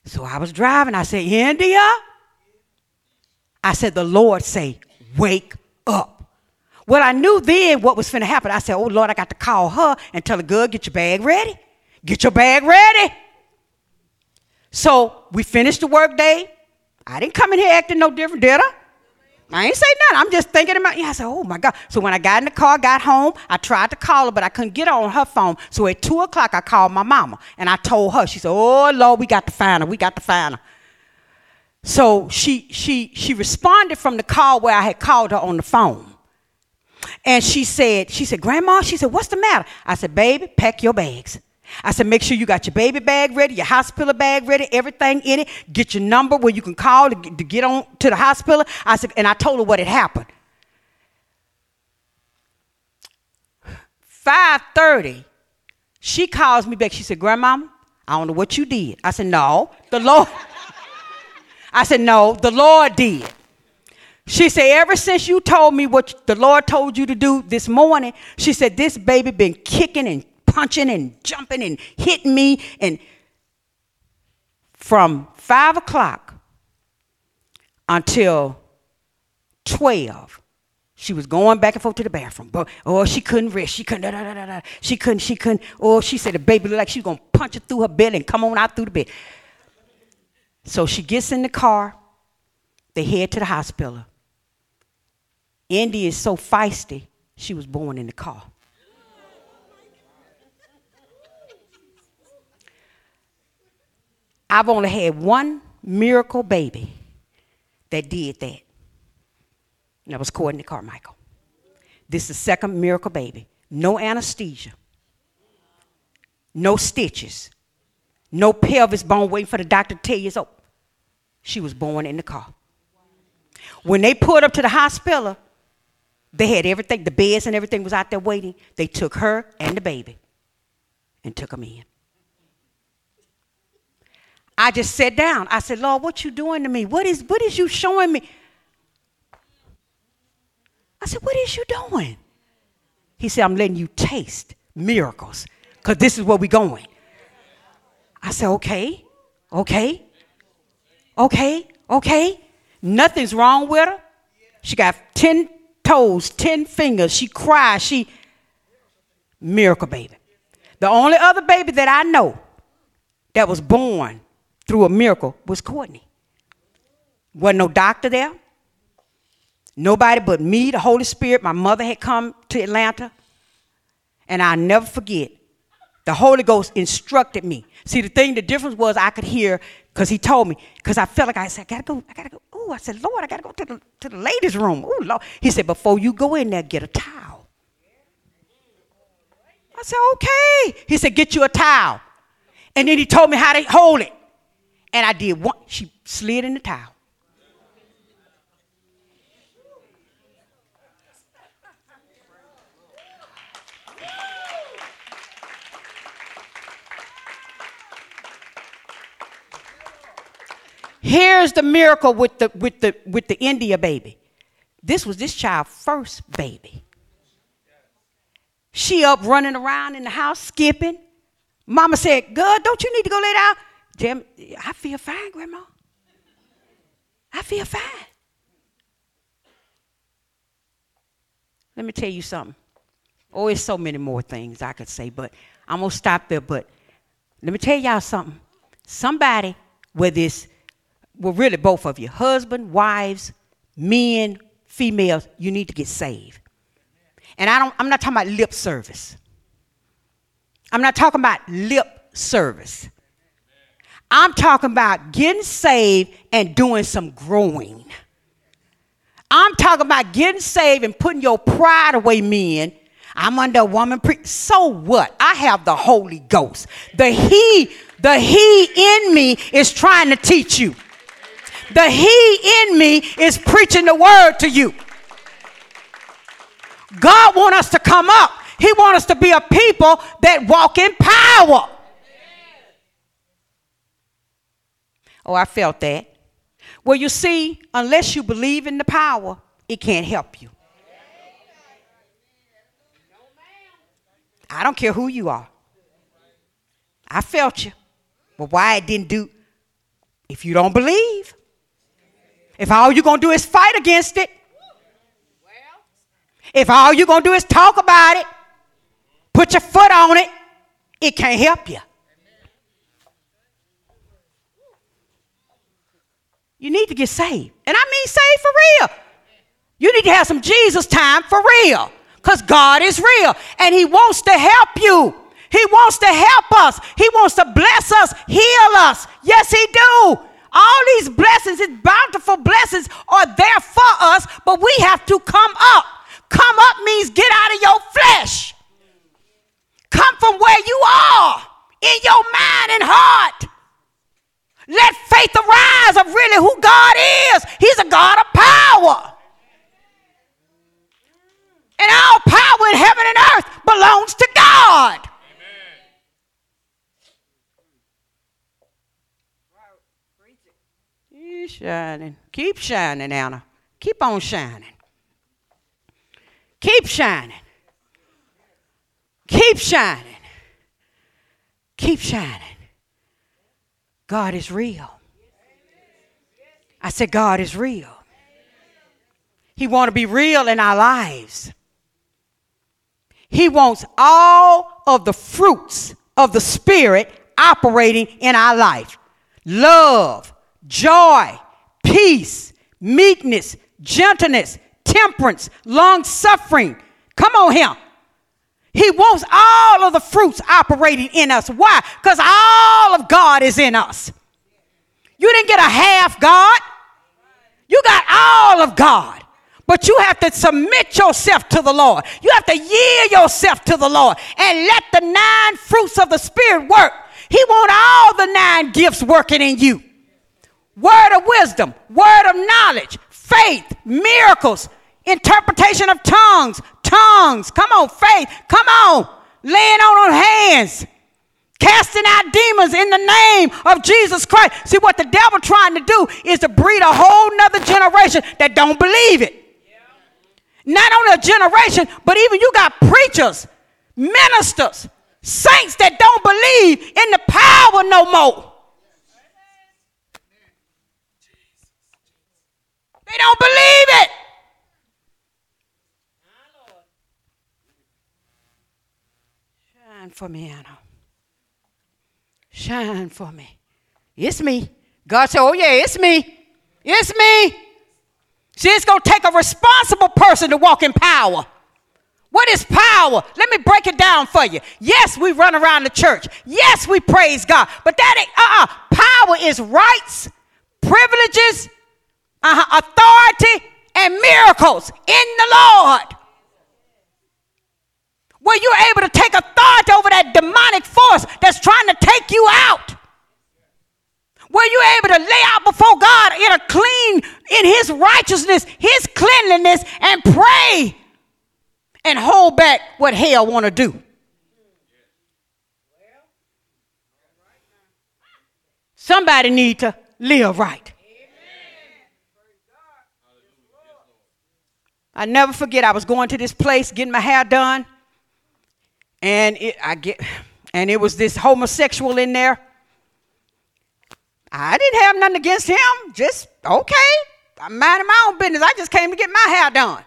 So I was driving. I said, India? I said, The Lord say, Wake up. Well, I knew then what was finna happen. I said, Oh Lord, I got to call her and tell her, girl, get your bag ready. Get your bag ready. So we finished the work day. I didn't come in here acting no different, did I? I ain't say nothing. I'm just thinking about, yeah, I said, oh my God. So when I got in the car, got home, I tried to call her, but I couldn't get her on her phone. So at 2 o'clock, I called my mama and I told her, she said, oh Lord, we got to find her. We got to find her. So she, she, she responded from the call where I had called her on the phone. And she said, she said, Grandma, she said, what's the matter? I said, baby, pack your bags. I said, make sure you got your baby bag ready, your hospital bag ready, everything in it. Get your number where you can call to, to get on to the hospital. I said, and I told her what had happened. 5:30, she calls me back. She said, Grandmama, I don't know what you did. I said, No, the Lord. I said, No, the Lord did. She said, Ever since you told me what the Lord told you to do this morning, she said, This baby been kicking and punching and jumping and hitting me. And from five o'clock until 12, she was going back and forth to the bathroom. But oh, she couldn't rest. She couldn't. Da, da, da, da. She couldn't. She couldn't. Oh, she said the baby looked like she was gonna punch it through her bed and come on out through the bed. So she gets in the car. They head to the hospital. Indy is so feisty. She was born in the car. I've only had one miracle baby that did that. And that was Courtney Carmichael. This is the second miracle baby. No anesthesia, no stitches, no pelvis bone waiting for the doctor to tell you so. She was born in the car. When they pulled up to the hospital, they had everything, the beds and everything was out there waiting. They took her and the baby and took them in. I just sat down. I said, Lord, what you doing to me? What is, what is you showing me? I said, what is you doing? He said, I'm letting you taste miracles because this is where we're going. I said, okay, okay, okay, okay. Nothing's wrong with her. She got 10 toes, 10 fingers. She cries. She, miracle baby. The only other baby that I know that was born through a miracle was Courtney. Wasn't no doctor there. Nobody but me, the Holy Spirit. My mother had come to Atlanta. And I'll never forget. The Holy Ghost instructed me. See, the thing, the difference was I could hear because he told me. Because I felt like I said, I gotta go, I gotta go. Oh, I said, Lord, I gotta go to the to the ladies' room. Oh, Lord. He said, before you go in there, get a towel. I said, okay. He said, get you a towel. And then he told me how to hold it. And I did one, she slid in the towel. Here's the miracle with the with the with the India baby. This was this child's first baby. She up running around in the house skipping. Mama said, "Good, don't you need to go lay down?" Jim, I feel fine, Grandma. I feel fine. Let me tell you something. Oh, it's so many more things I could say, but I'm gonna stop there. But let me tell y'all something. Somebody, whether it's well, really both of you, husband, wives, men, females, you need to get saved. And I don't, I'm not talking about lip service. I'm not talking about lip service. I'm talking about getting saved and doing some growing. I'm talking about getting saved and putting your pride away, men. I'm under a woman. Pre- so what? I have the Holy Ghost. The He, the He in me is trying to teach you. The He in me is preaching the word to you. God want us to come up. He want us to be a people that walk in power. Oh, I felt that. Well, you see, unless you believe in the power, it can't help you. I don't care who you are. I felt you. But why it didn't do, if you don't believe, if all you're going to do is fight against it, If all you're going to do is talk about it, put your foot on it, it can't help you. You need to get saved. And I mean saved for real. You need to have some Jesus time for real. Because God is real. And He wants to help you. He wants to help us. He wants to bless us, heal us. Yes, He do. All these blessings, His bountiful blessings are there for us, but we have to come up. Come up means get out of your flesh. Come from where you are in your mind and heart. Let faith arise of really who God is. He's a God of power. And all power in heaven and earth belongs to God. Keep shining. Keep shining, Anna. Keep on shining. Keep shining. Keep shining. Keep shining. God is real. I said, God is real. He want to be real in our lives. He wants all of the fruits of the Spirit operating in our life love, joy, peace, meekness, gentleness, temperance, long suffering. Come on, Him. He wants all of the fruits operating in us. Why? Because all of God is in us. You didn't get a half God, you got all of God. But you have to submit yourself to the Lord. You have to yield yourself to the Lord and let the nine fruits of the Spirit work. He wants all the nine gifts working in you word of wisdom, word of knowledge, faith, miracles, interpretation of tongues, tongues. Come on, faith. Come on. Laying on on hands. Casting out demons in the name of Jesus Christ. See what the devil trying to do is to breed a whole nother generation that don't believe it. Not only a generation, but even you got preachers, ministers, saints that don't believe in the power no more. They don't believe it. Shine for me, Anna. Shine for me. It's me. God said, Oh, yeah, it's me. It's me. See, it's going to take a responsible person to walk in power. What is power? Let me break it down for you. Yes, we run around the church. Yes, we praise God. But that ain't, uh-uh. Power is rights, privileges, uh-huh, authority, and miracles in the Lord. Where you're able to take authority over that demonic force that's trying to take you out where you're able to lay out before God in a clean, in His righteousness, His cleanliness, and pray and hold back what hell want to do. Somebody need to live right. I never forget. I was going to this place getting my hair done, and it, I get, and it was this homosexual in there I didn't have nothing against him. Just, okay, I'm minding my own business. I just came to get my hair done.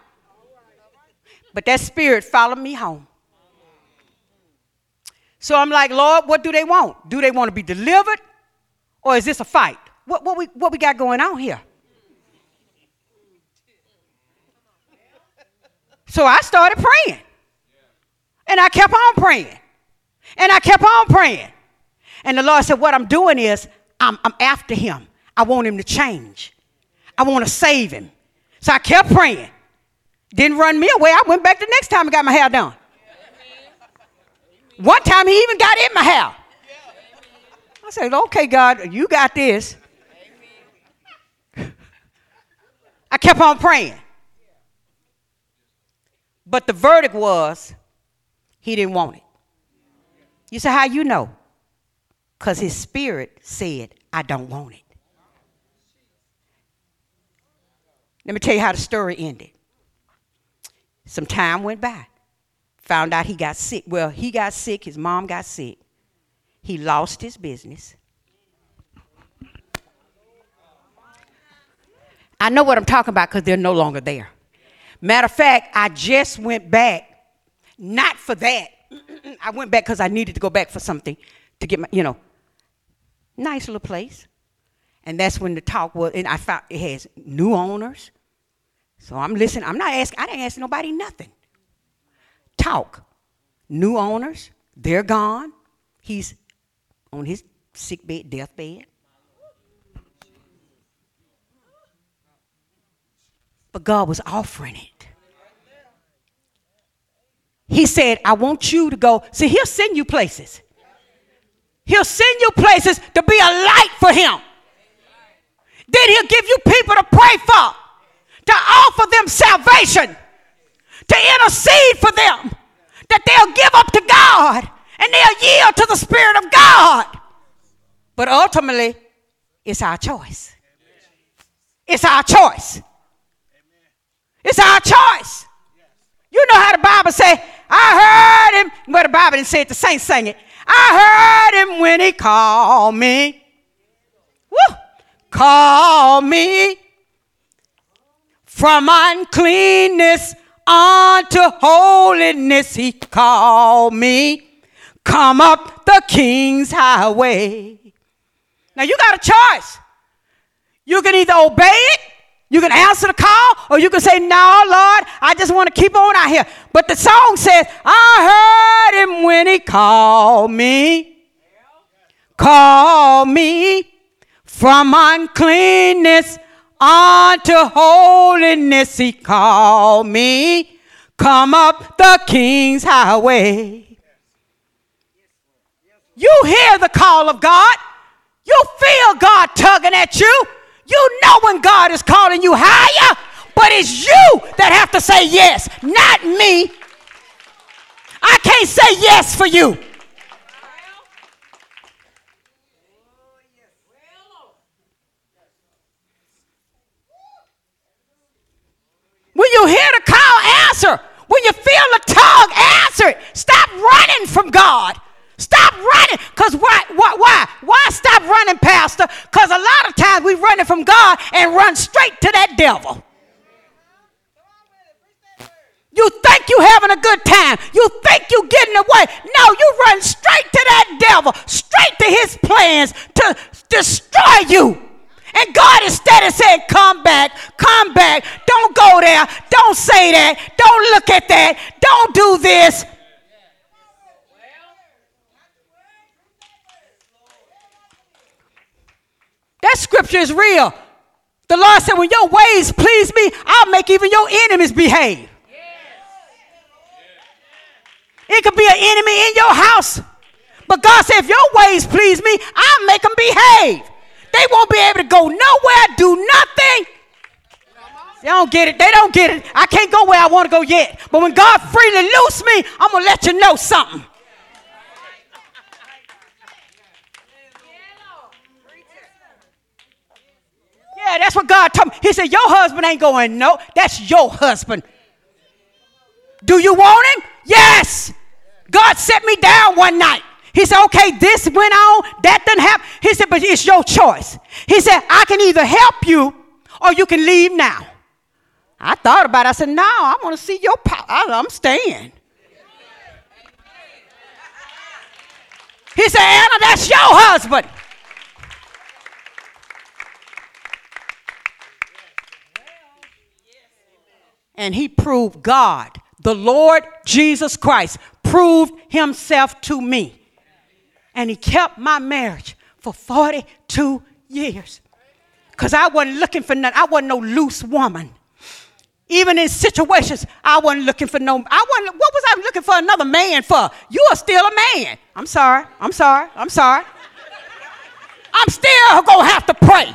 But that spirit followed me home. So I'm like, Lord, what do they want? Do they want to be delivered? Or is this a fight? What, what, we, what we got going on here? So I started praying. And I kept on praying. And I kept on praying. And the Lord said, What I'm doing is I'm, I'm after him. I want him to change. I want to save him. So I kept praying. Didn't run me away. I went back the next time and got my hair done. One time he even got in my hair. I said, okay, God, you got this. I kept on praying. But the verdict was he didn't want it. You say, how you know? because his spirit said, I don't want it. Let me tell you how the story ended. Some time went by. Found out he got sick. Well, he got sick, his mom got sick. He lost his business. I know what I'm talking about because they're no longer there. Matter of fact, I just went back, not for that. I went back because I needed to go back for something to get my, you know, nice little place. And that's when the talk was, and I found it has new owners. So I'm listening. I'm not asking, I didn't ask nobody nothing. Talk. New owners, they're gone. He's on his sick bed, deathbed. But God was offering it. He said, I want you to go. See, He'll send you places. He'll send you places to be a light for Him. Then He'll give you people to pray for, to offer them salvation, to intercede for them, that they'll give up to God and they'll yield to the Spirit of God. But ultimately, it's our choice. It's our choice. It's our choice. You know how the Bible say, I heard him. But the Bible didn't say it, the saints sang it. I heard him when he called me. Woo! Call me from uncleanness unto holiness. He called me. Come up the King's highway. Now you got a choice. You can either obey it you can answer the call, or you can say, No, Lord, I just want to keep on out here. But the song says, I heard him when he called me. Call me from uncleanness unto holiness. He called me. Come up the King's highway. You hear the call of God. You feel God tugging at you. You know when God is calling you higher, but it's you that have to say yes, not me. I can't say yes for you. When you hear the call, answer. When you feel the tug, answer it. Stop running from God. Stop running. Because why, why, why? Why stop running, Pastor? Because a lot of times we running from God and run straight to that devil. You think you having a good time. You think you getting away. No, you run straight to that devil, straight to his plans to destroy you. And God instead of saying, Come back, come back, don't go there, don't say that, don't look at that, don't do this. That scripture is real. The Lord said, When your ways please me, I'll make even your enemies behave. It could be an enemy in your house. But God said, If your ways please me, I'll make them behave. They won't be able to go nowhere, do nothing. They don't get it. They don't get it. I can't go where I want to go yet. But when God freely loose me, I'm going to let you know something. That's what God told me. He said, Your husband ain't going, no, that's your husband. Do you want him? Yes. God set me down one night. He said, okay, this went on, that didn't happen. He said, but it's your choice. He said, I can either help you or you can leave now. I thought about it. I said, no, I want to see your power. I'm staying. He said, Anna, that's your husband. And he proved God, the Lord Jesus Christ, proved himself to me. And he kept my marriage for 42 years. Because I wasn't looking for nothing. I wasn't no loose woman. Even in situations, I wasn't looking for no, I wasn't, what was I looking for another man for? You are still a man. I'm sorry, I'm sorry, I'm sorry. I'm still gonna have to pray.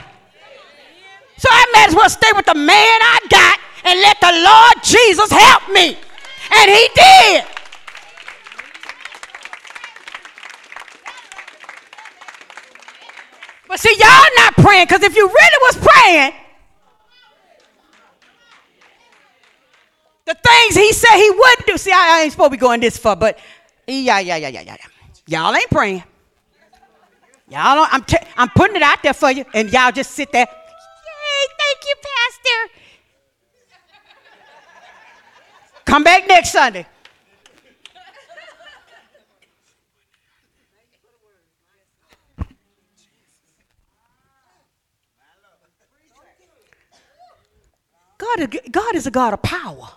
So I might as well stay with the man I got and let the Lord Jesus help me. And he did. But see, y'all not praying because if you really was praying, the things he said he wouldn't do. See, I, I ain't supposed to be going this far, but yeah, yeah, yeah, yeah, yeah. Y'all ain't praying. Y'all don't, I'm, t- I'm putting it out there for you, and y'all just sit there. Yay, thank you, Pastor. Come back next Sunday. God God is a God of power.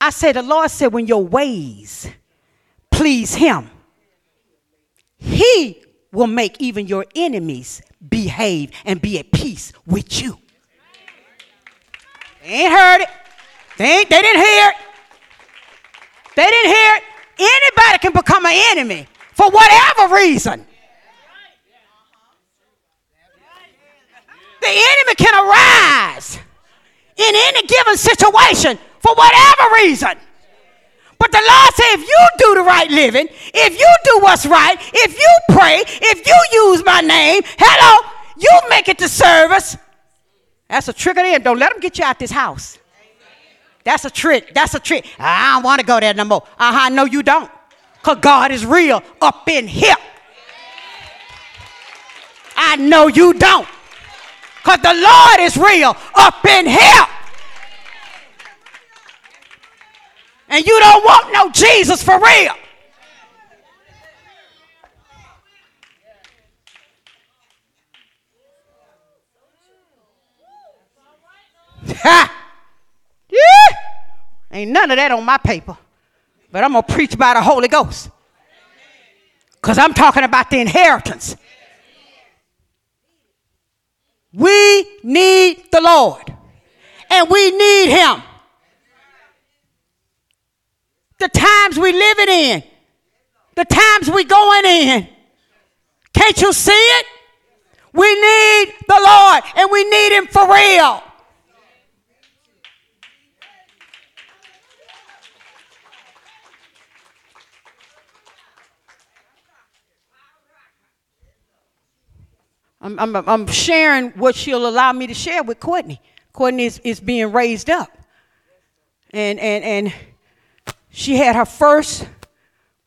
I said, the Lord said, when your ways please Him, He will make even your enemies behave and be at peace with you. They ain't heard it. They, ain't, they didn't hear it. They didn't hear it. Anybody can become an enemy for whatever reason. The enemy can arise in any given situation for whatever reason. But the Lord said, if you do the right living, if you do what's right, if you pray, if you use my name, hello, you make it to service. That's a trick of them. Don't let them get you out this house. That's a trick. That's a trick. I don't want to go there no more. Uh huh. No, you don't. Because God is real up in here. I know you don't. Because the Lord is real up in here. And you don't want no Jesus for real. Ha! Yeah. Ain't none of that on my paper. But I'm going to preach by the Holy Ghost. Because I'm talking about the inheritance. We need the Lord. And we need Him. The times we living in, the times we going in. Can't you see it? We need the Lord and we need Him for real. I'm, I'm, I'm sharing what she'll allow me to share with Courtney. Courtney is, is being raised up. And, and, and she had her first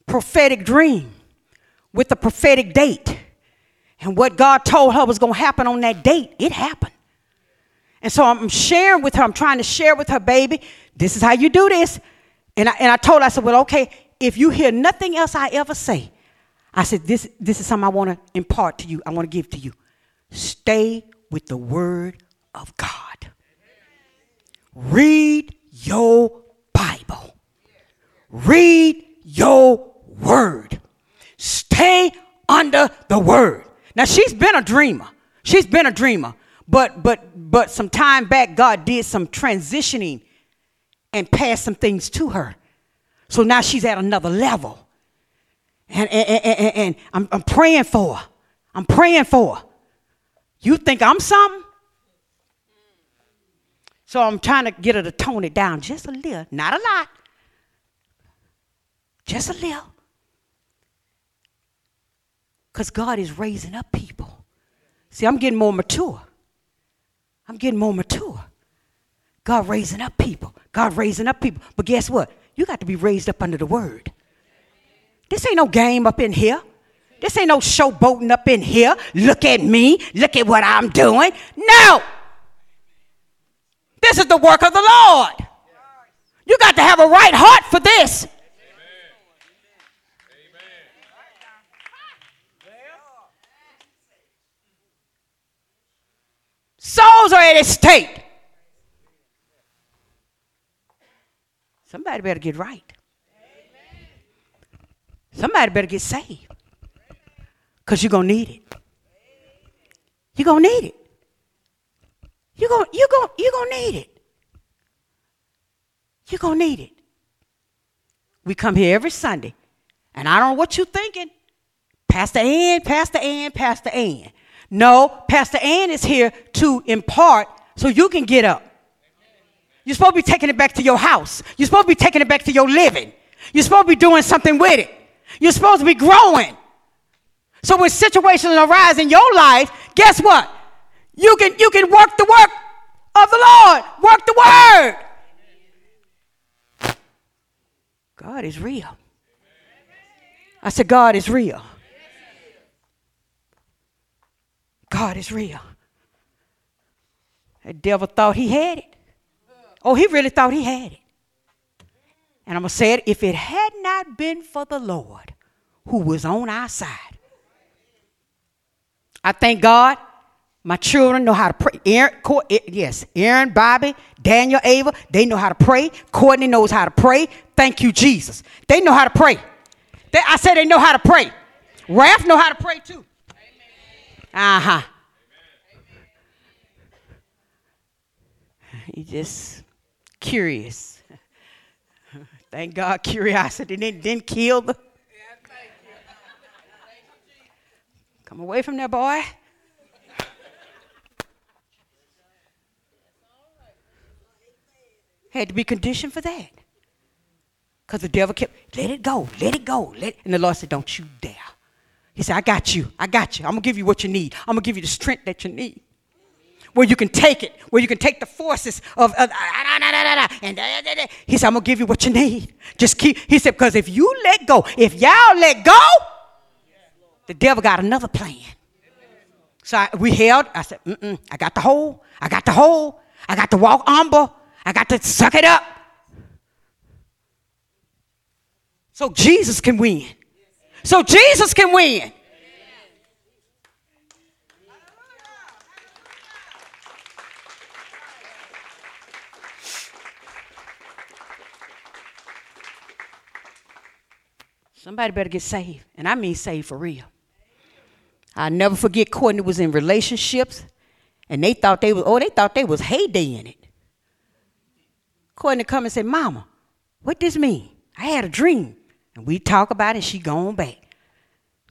prophetic dream with a prophetic date. And what God told her was going to happen on that date, it happened. And so I'm sharing with her, I'm trying to share with her, baby, this is how you do this. And I, and I told her, I said, well, okay, if you hear nothing else I ever say, I said, this, this is something I want to impart to you, I want to give to you. Stay with the Word of God. Read your Bible. Read your Word. Stay under the Word. Now, she's been a dreamer. She's been a dreamer. But, but, but some time back, God did some transitioning and passed some things to her. So now she's at another level. And, and, and, and I'm, I'm praying for her. I'm praying for her. You think I'm something? So I'm trying to get her to tone it down just a little, not a lot, just a little. Because God is raising up people. See, I'm getting more mature. I'm getting more mature. God raising up people. God raising up people. But guess what? You got to be raised up under the word. This ain't no game up in here. This ain't no showboating up in here. Look at me. Look at what I'm doing. No. This is the work of the Lord. You got to have a right heart for this. Souls are at stake. Somebody better get right. Somebody better get saved. Because you're going to need it. You're going to need it. You're going you're going you're going to need it. You're going to need it. We come here every Sunday. And I don't know what you're thinking. Pastor Ann, Pastor Ann, Pastor Ann. No, Pastor Ann is here to impart so you can get up. You're supposed to be taking it back to your house. You're supposed to be taking it back to your living. You're supposed to be doing something with it. You're supposed to be growing. So when situations arise in your life, guess what? You can you can work the work of the Lord. Work the word. God is real. I said, God is real. God is real. The devil thought he had it. Oh, he really thought he had it. And I'm going to say it if it had not been for the Lord who was on our side. I thank God my children know how to pray. Aaron, yes, Aaron, Bobby, Daniel, Ava, they know how to pray. Courtney knows how to pray. Thank you, Jesus. They know how to pray. They, I said they know how to pray. Ralph know how to pray too. Uh huh. He just curious. Thank God, curiosity didn't, didn't kill the. Come away from there, boy. Had to be conditioned for that. Because the devil kept, let it go, let it go. Let it. And the Lord said, don't you dare. He said, I got you, I got you. I'm going to give you what you need. I'm going to give you the strength that you need. Where you can take it, where you can take the forces of, uh, and he said, I'm going to give you what you need. Just keep, he said, because if you let go, if y'all let go, the devil got another plan. So I, we held, I said, Mm-mm, I got the hole, I got the hole, I got to walk humble, I got to suck it up. So Jesus can win. So Jesus can win. Somebody better get saved. And I mean saved for real. I'll never forget Courtney was in relationships and they thought they was, oh, they thought they was heyday in it. Courtney come and say, Mama, what this mean? I had a dream. And we talk about it, she gone back.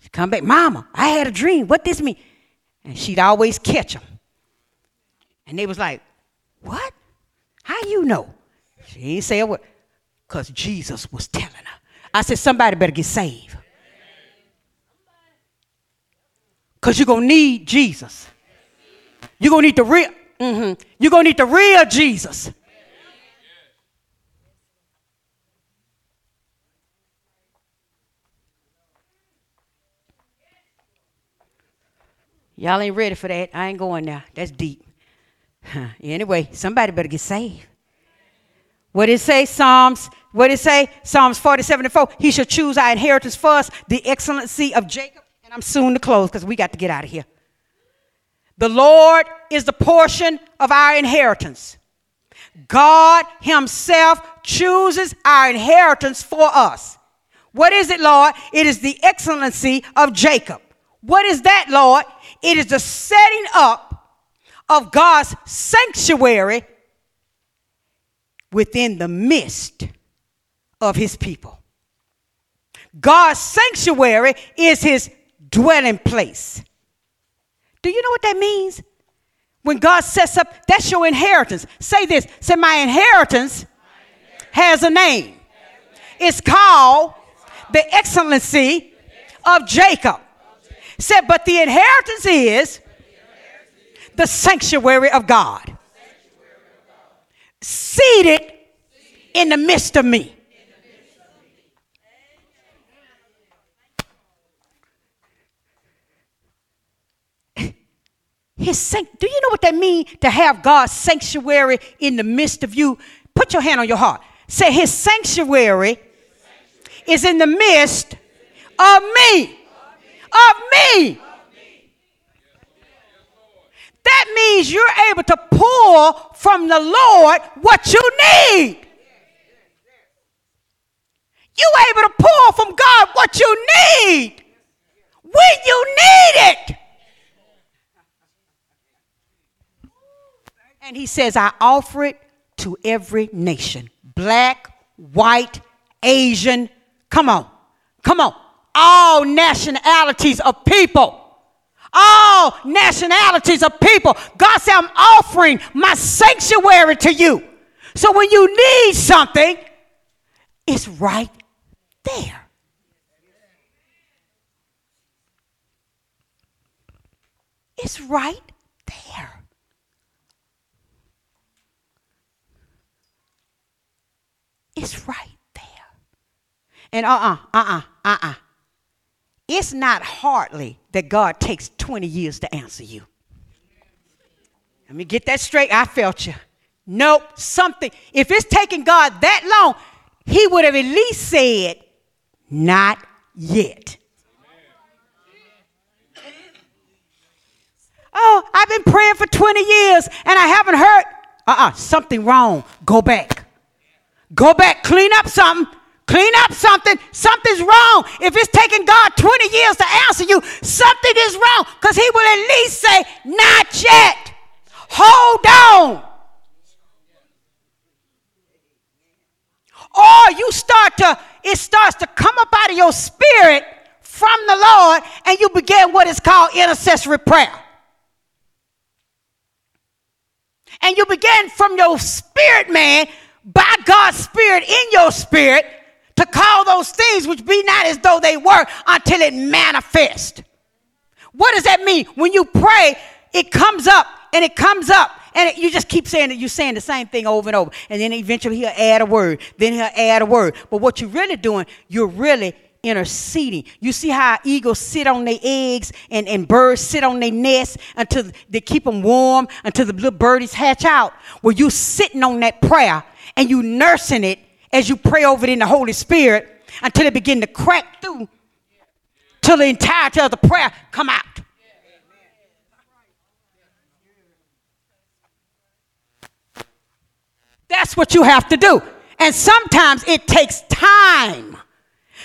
She come back, Mama, I had a dream. What this mean? And she'd always catch them. And they was like, What? How you know? She ain't say a word. Because Jesus was telling her. I said, somebody better get saved. Because you're going to need Jesus. You're going to need the real, mm-hmm. you're going to need the real Jesus. Y'all ain't ready for that. I ain't going there. That's deep. anyway, somebody better get saved. What it say? Psalms. What it say? Psalms 47 and 4. He shall choose our inheritance for us, the excellency of Jacob. I'm soon to close because we got to get out of here. The Lord is the portion of our inheritance. God Himself chooses our inheritance for us. What is it, Lord? It is the excellency of Jacob. What is that, Lord? It is the setting up of God's sanctuary within the midst of his people. God's sanctuary is his dwelling place. Do you know what that means? When God sets up, that's your inheritance. Say this say, My inheritance has a name. It's called the excellency of Jacob. Said, but the inheritance is the sanctuary of God. Seated in the midst of me. His sanct- Do you know what that means to have God's sanctuary in the midst of you? Put your hand on your heart. Say, His sanctuary is in the midst of me of me. That means you're able to pull from the Lord what you need. You're able to pull from God what you need when you need it. And he says, I offer it to every nation black, white, Asian. Come on, come on all nationalities of people. All nationalities of people. God said, I'm offering my sanctuary to you. So when you need something, it's right there. It's right there. It's right there. And uh uh-uh, uh, uh-uh, uh, uh uh it's not hardly that God takes 20 years to answer you. Let me get that straight. I felt you. Nope, something. If it's taking God that long, He would have at least said, Not yet. Oh, I've been praying for 20 years and I haven't heard. Uh uh-uh, uh, something wrong. Go back. Go back, clean up something. Clean up something. Something's wrong. If it's taking God 20 years to answer you, something is wrong because He will at least say, Not yet. Hold on. Or you start to, it starts to come up out of your spirit from the Lord and you begin what is called intercessory prayer. And you begin from your spirit, man, by God's spirit in your spirit to call those things which be not as though they were until it manifest. What does that mean? When you pray, it comes up and it comes up and it, you just keep saying that you're saying the same thing over and over. And then eventually he'll add a word. Then he'll add a word. But what you're really doing, you're really interceding. You see how eagles sit on their eggs and, and birds sit on their nests until they keep them warm until the little birdies hatch out. Well, you're sitting on that prayer and you nursing it as you pray over it in the Holy Spirit until it begin to crack through till the entirety of the prayer come out. That's what you have to do. And sometimes it takes time.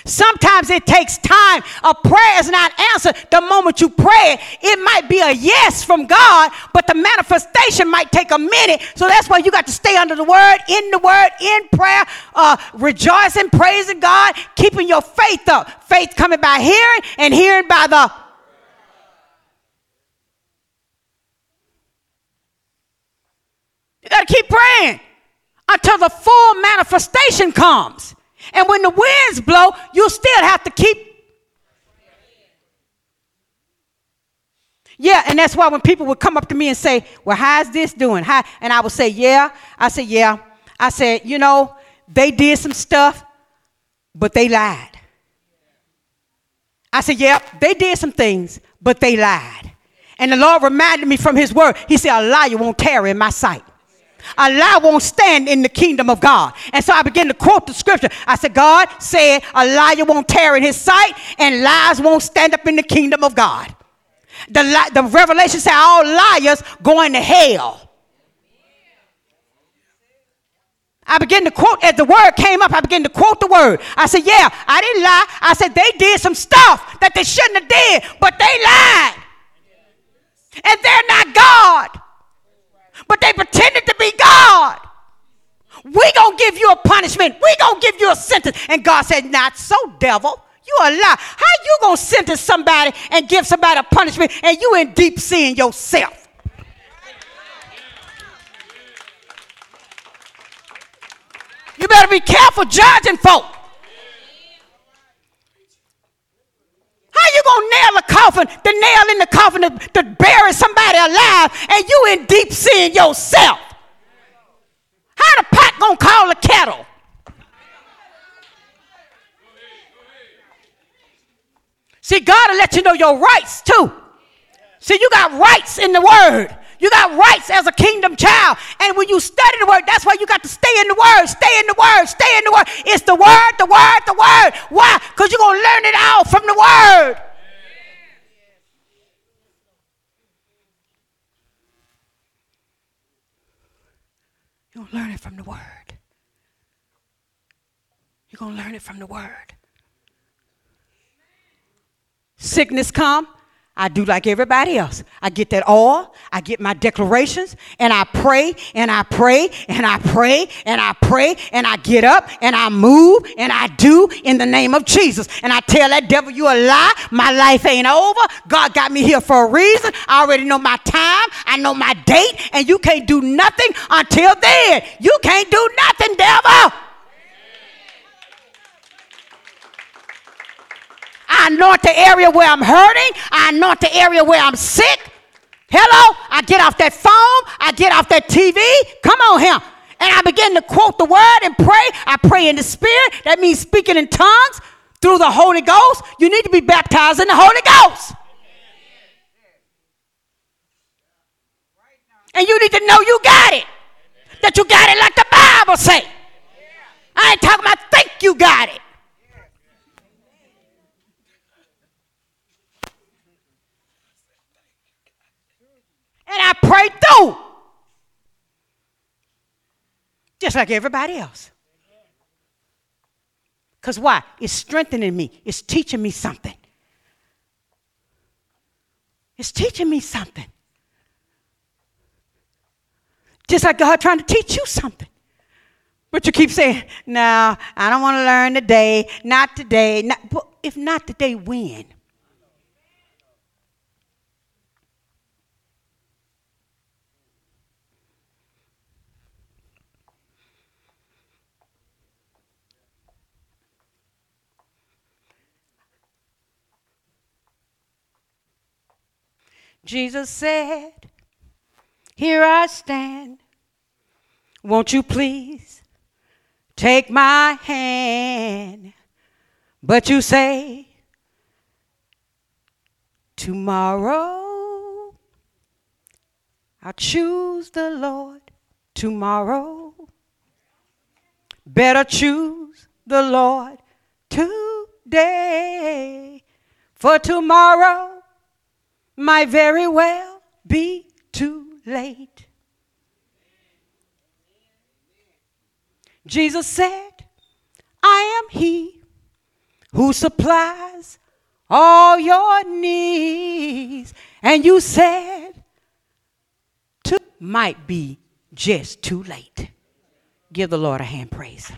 Sometimes it takes time. A prayer is not answered the moment you pray it. Might be a yes from God, but the manifestation might take a minute. So that's why you got to stay under the word, in the word, in prayer, uh, rejoicing, praising God, keeping your faith up. Faith coming by hearing, and hearing by the You got to keep praying until the full manifestation comes. And when the winds blow, you'll still have to keep. Yeah, and that's why when people would come up to me and say, Well, how's this doing? How? And I would say, Yeah. I said, Yeah. I said, You know, they did some stuff, but they lied. I said, Yeah, they did some things, but they lied. And the Lord reminded me from His word, He said, A liar won't tarry in my sight. A lie won't stand in the kingdom of God. And so I began to quote the scripture. I said, God said a liar won't tear in his sight, and lies won't stand up in the kingdom of God. The, li- the revelation said all liars going to hell. I began to quote as the word came up. I began to quote the word. I said, "Yeah, I didn't lie. I said they did some stuff that they shouldn't have did, but they lied, and they're not God." But they pretended to be God. We gonna give you a punishment. We gonna give you a sentence. And God said, Not so, devil. You a lie. How you gonna sentence somebody and give somebody a punishment and you in deep sin yourself? You better be careful judging folk. How you gonna nail a coffin, the nail in the coffin to, to bury somebody alive, and you in deep sin yourself? How the pot gonna call the kettle? See, God will let you know your rights too. See, you got rights in the word. You got rights as a kingdom child. And when you study the word, that's why you got to stay in the word, stay in the word, stay in the word. It's the word, the word, the word. Why? Because you're going to learn it all from the word. You're going to learn it from the word. You're going to learn it from the word. Sickness come, I do like everybody else. I get that all, I get my declarations, and I pray, and I pray, and I pray, and I pray, and I get up, and I move, and I do in the name of Jesus. And I tell that devil, you a lie. My life ain't over. God got me here for a reason. I already know my time, I know my date, and you can't do nothing until then. You can't do nothing, devil. I anoint the area where I'm hurting. I anoint the area where I'm sick. Hello? I get off that phone. I get off that TV. Come on here. And I begin to quote the word and pray. I pray in the spirit. That means speaking in tongues through the Holy Ghost. You need to be baptized in the Holy Ghost. And you need to know you got it. that you got it like the Bible say. I ain't talking about think you got it. I pray through. Just like everybody else. Because why? It's strengthening me, it's teaching me something. It's teaching me something. Just like God trying to teach you something. But you keep saying, no, I don't want to learn today, not today. Not, if not today, when? Jesus said, Here I stand. Won't you please take my hand? But you say, Tomorrow I'll choose the Lord. Tomorrow, better choose the Lord today. For tomorrow might very well be too late. Jesus said, I am he who supplies all your needs. And you said, to might be just too late. Give the Lord a hand praise.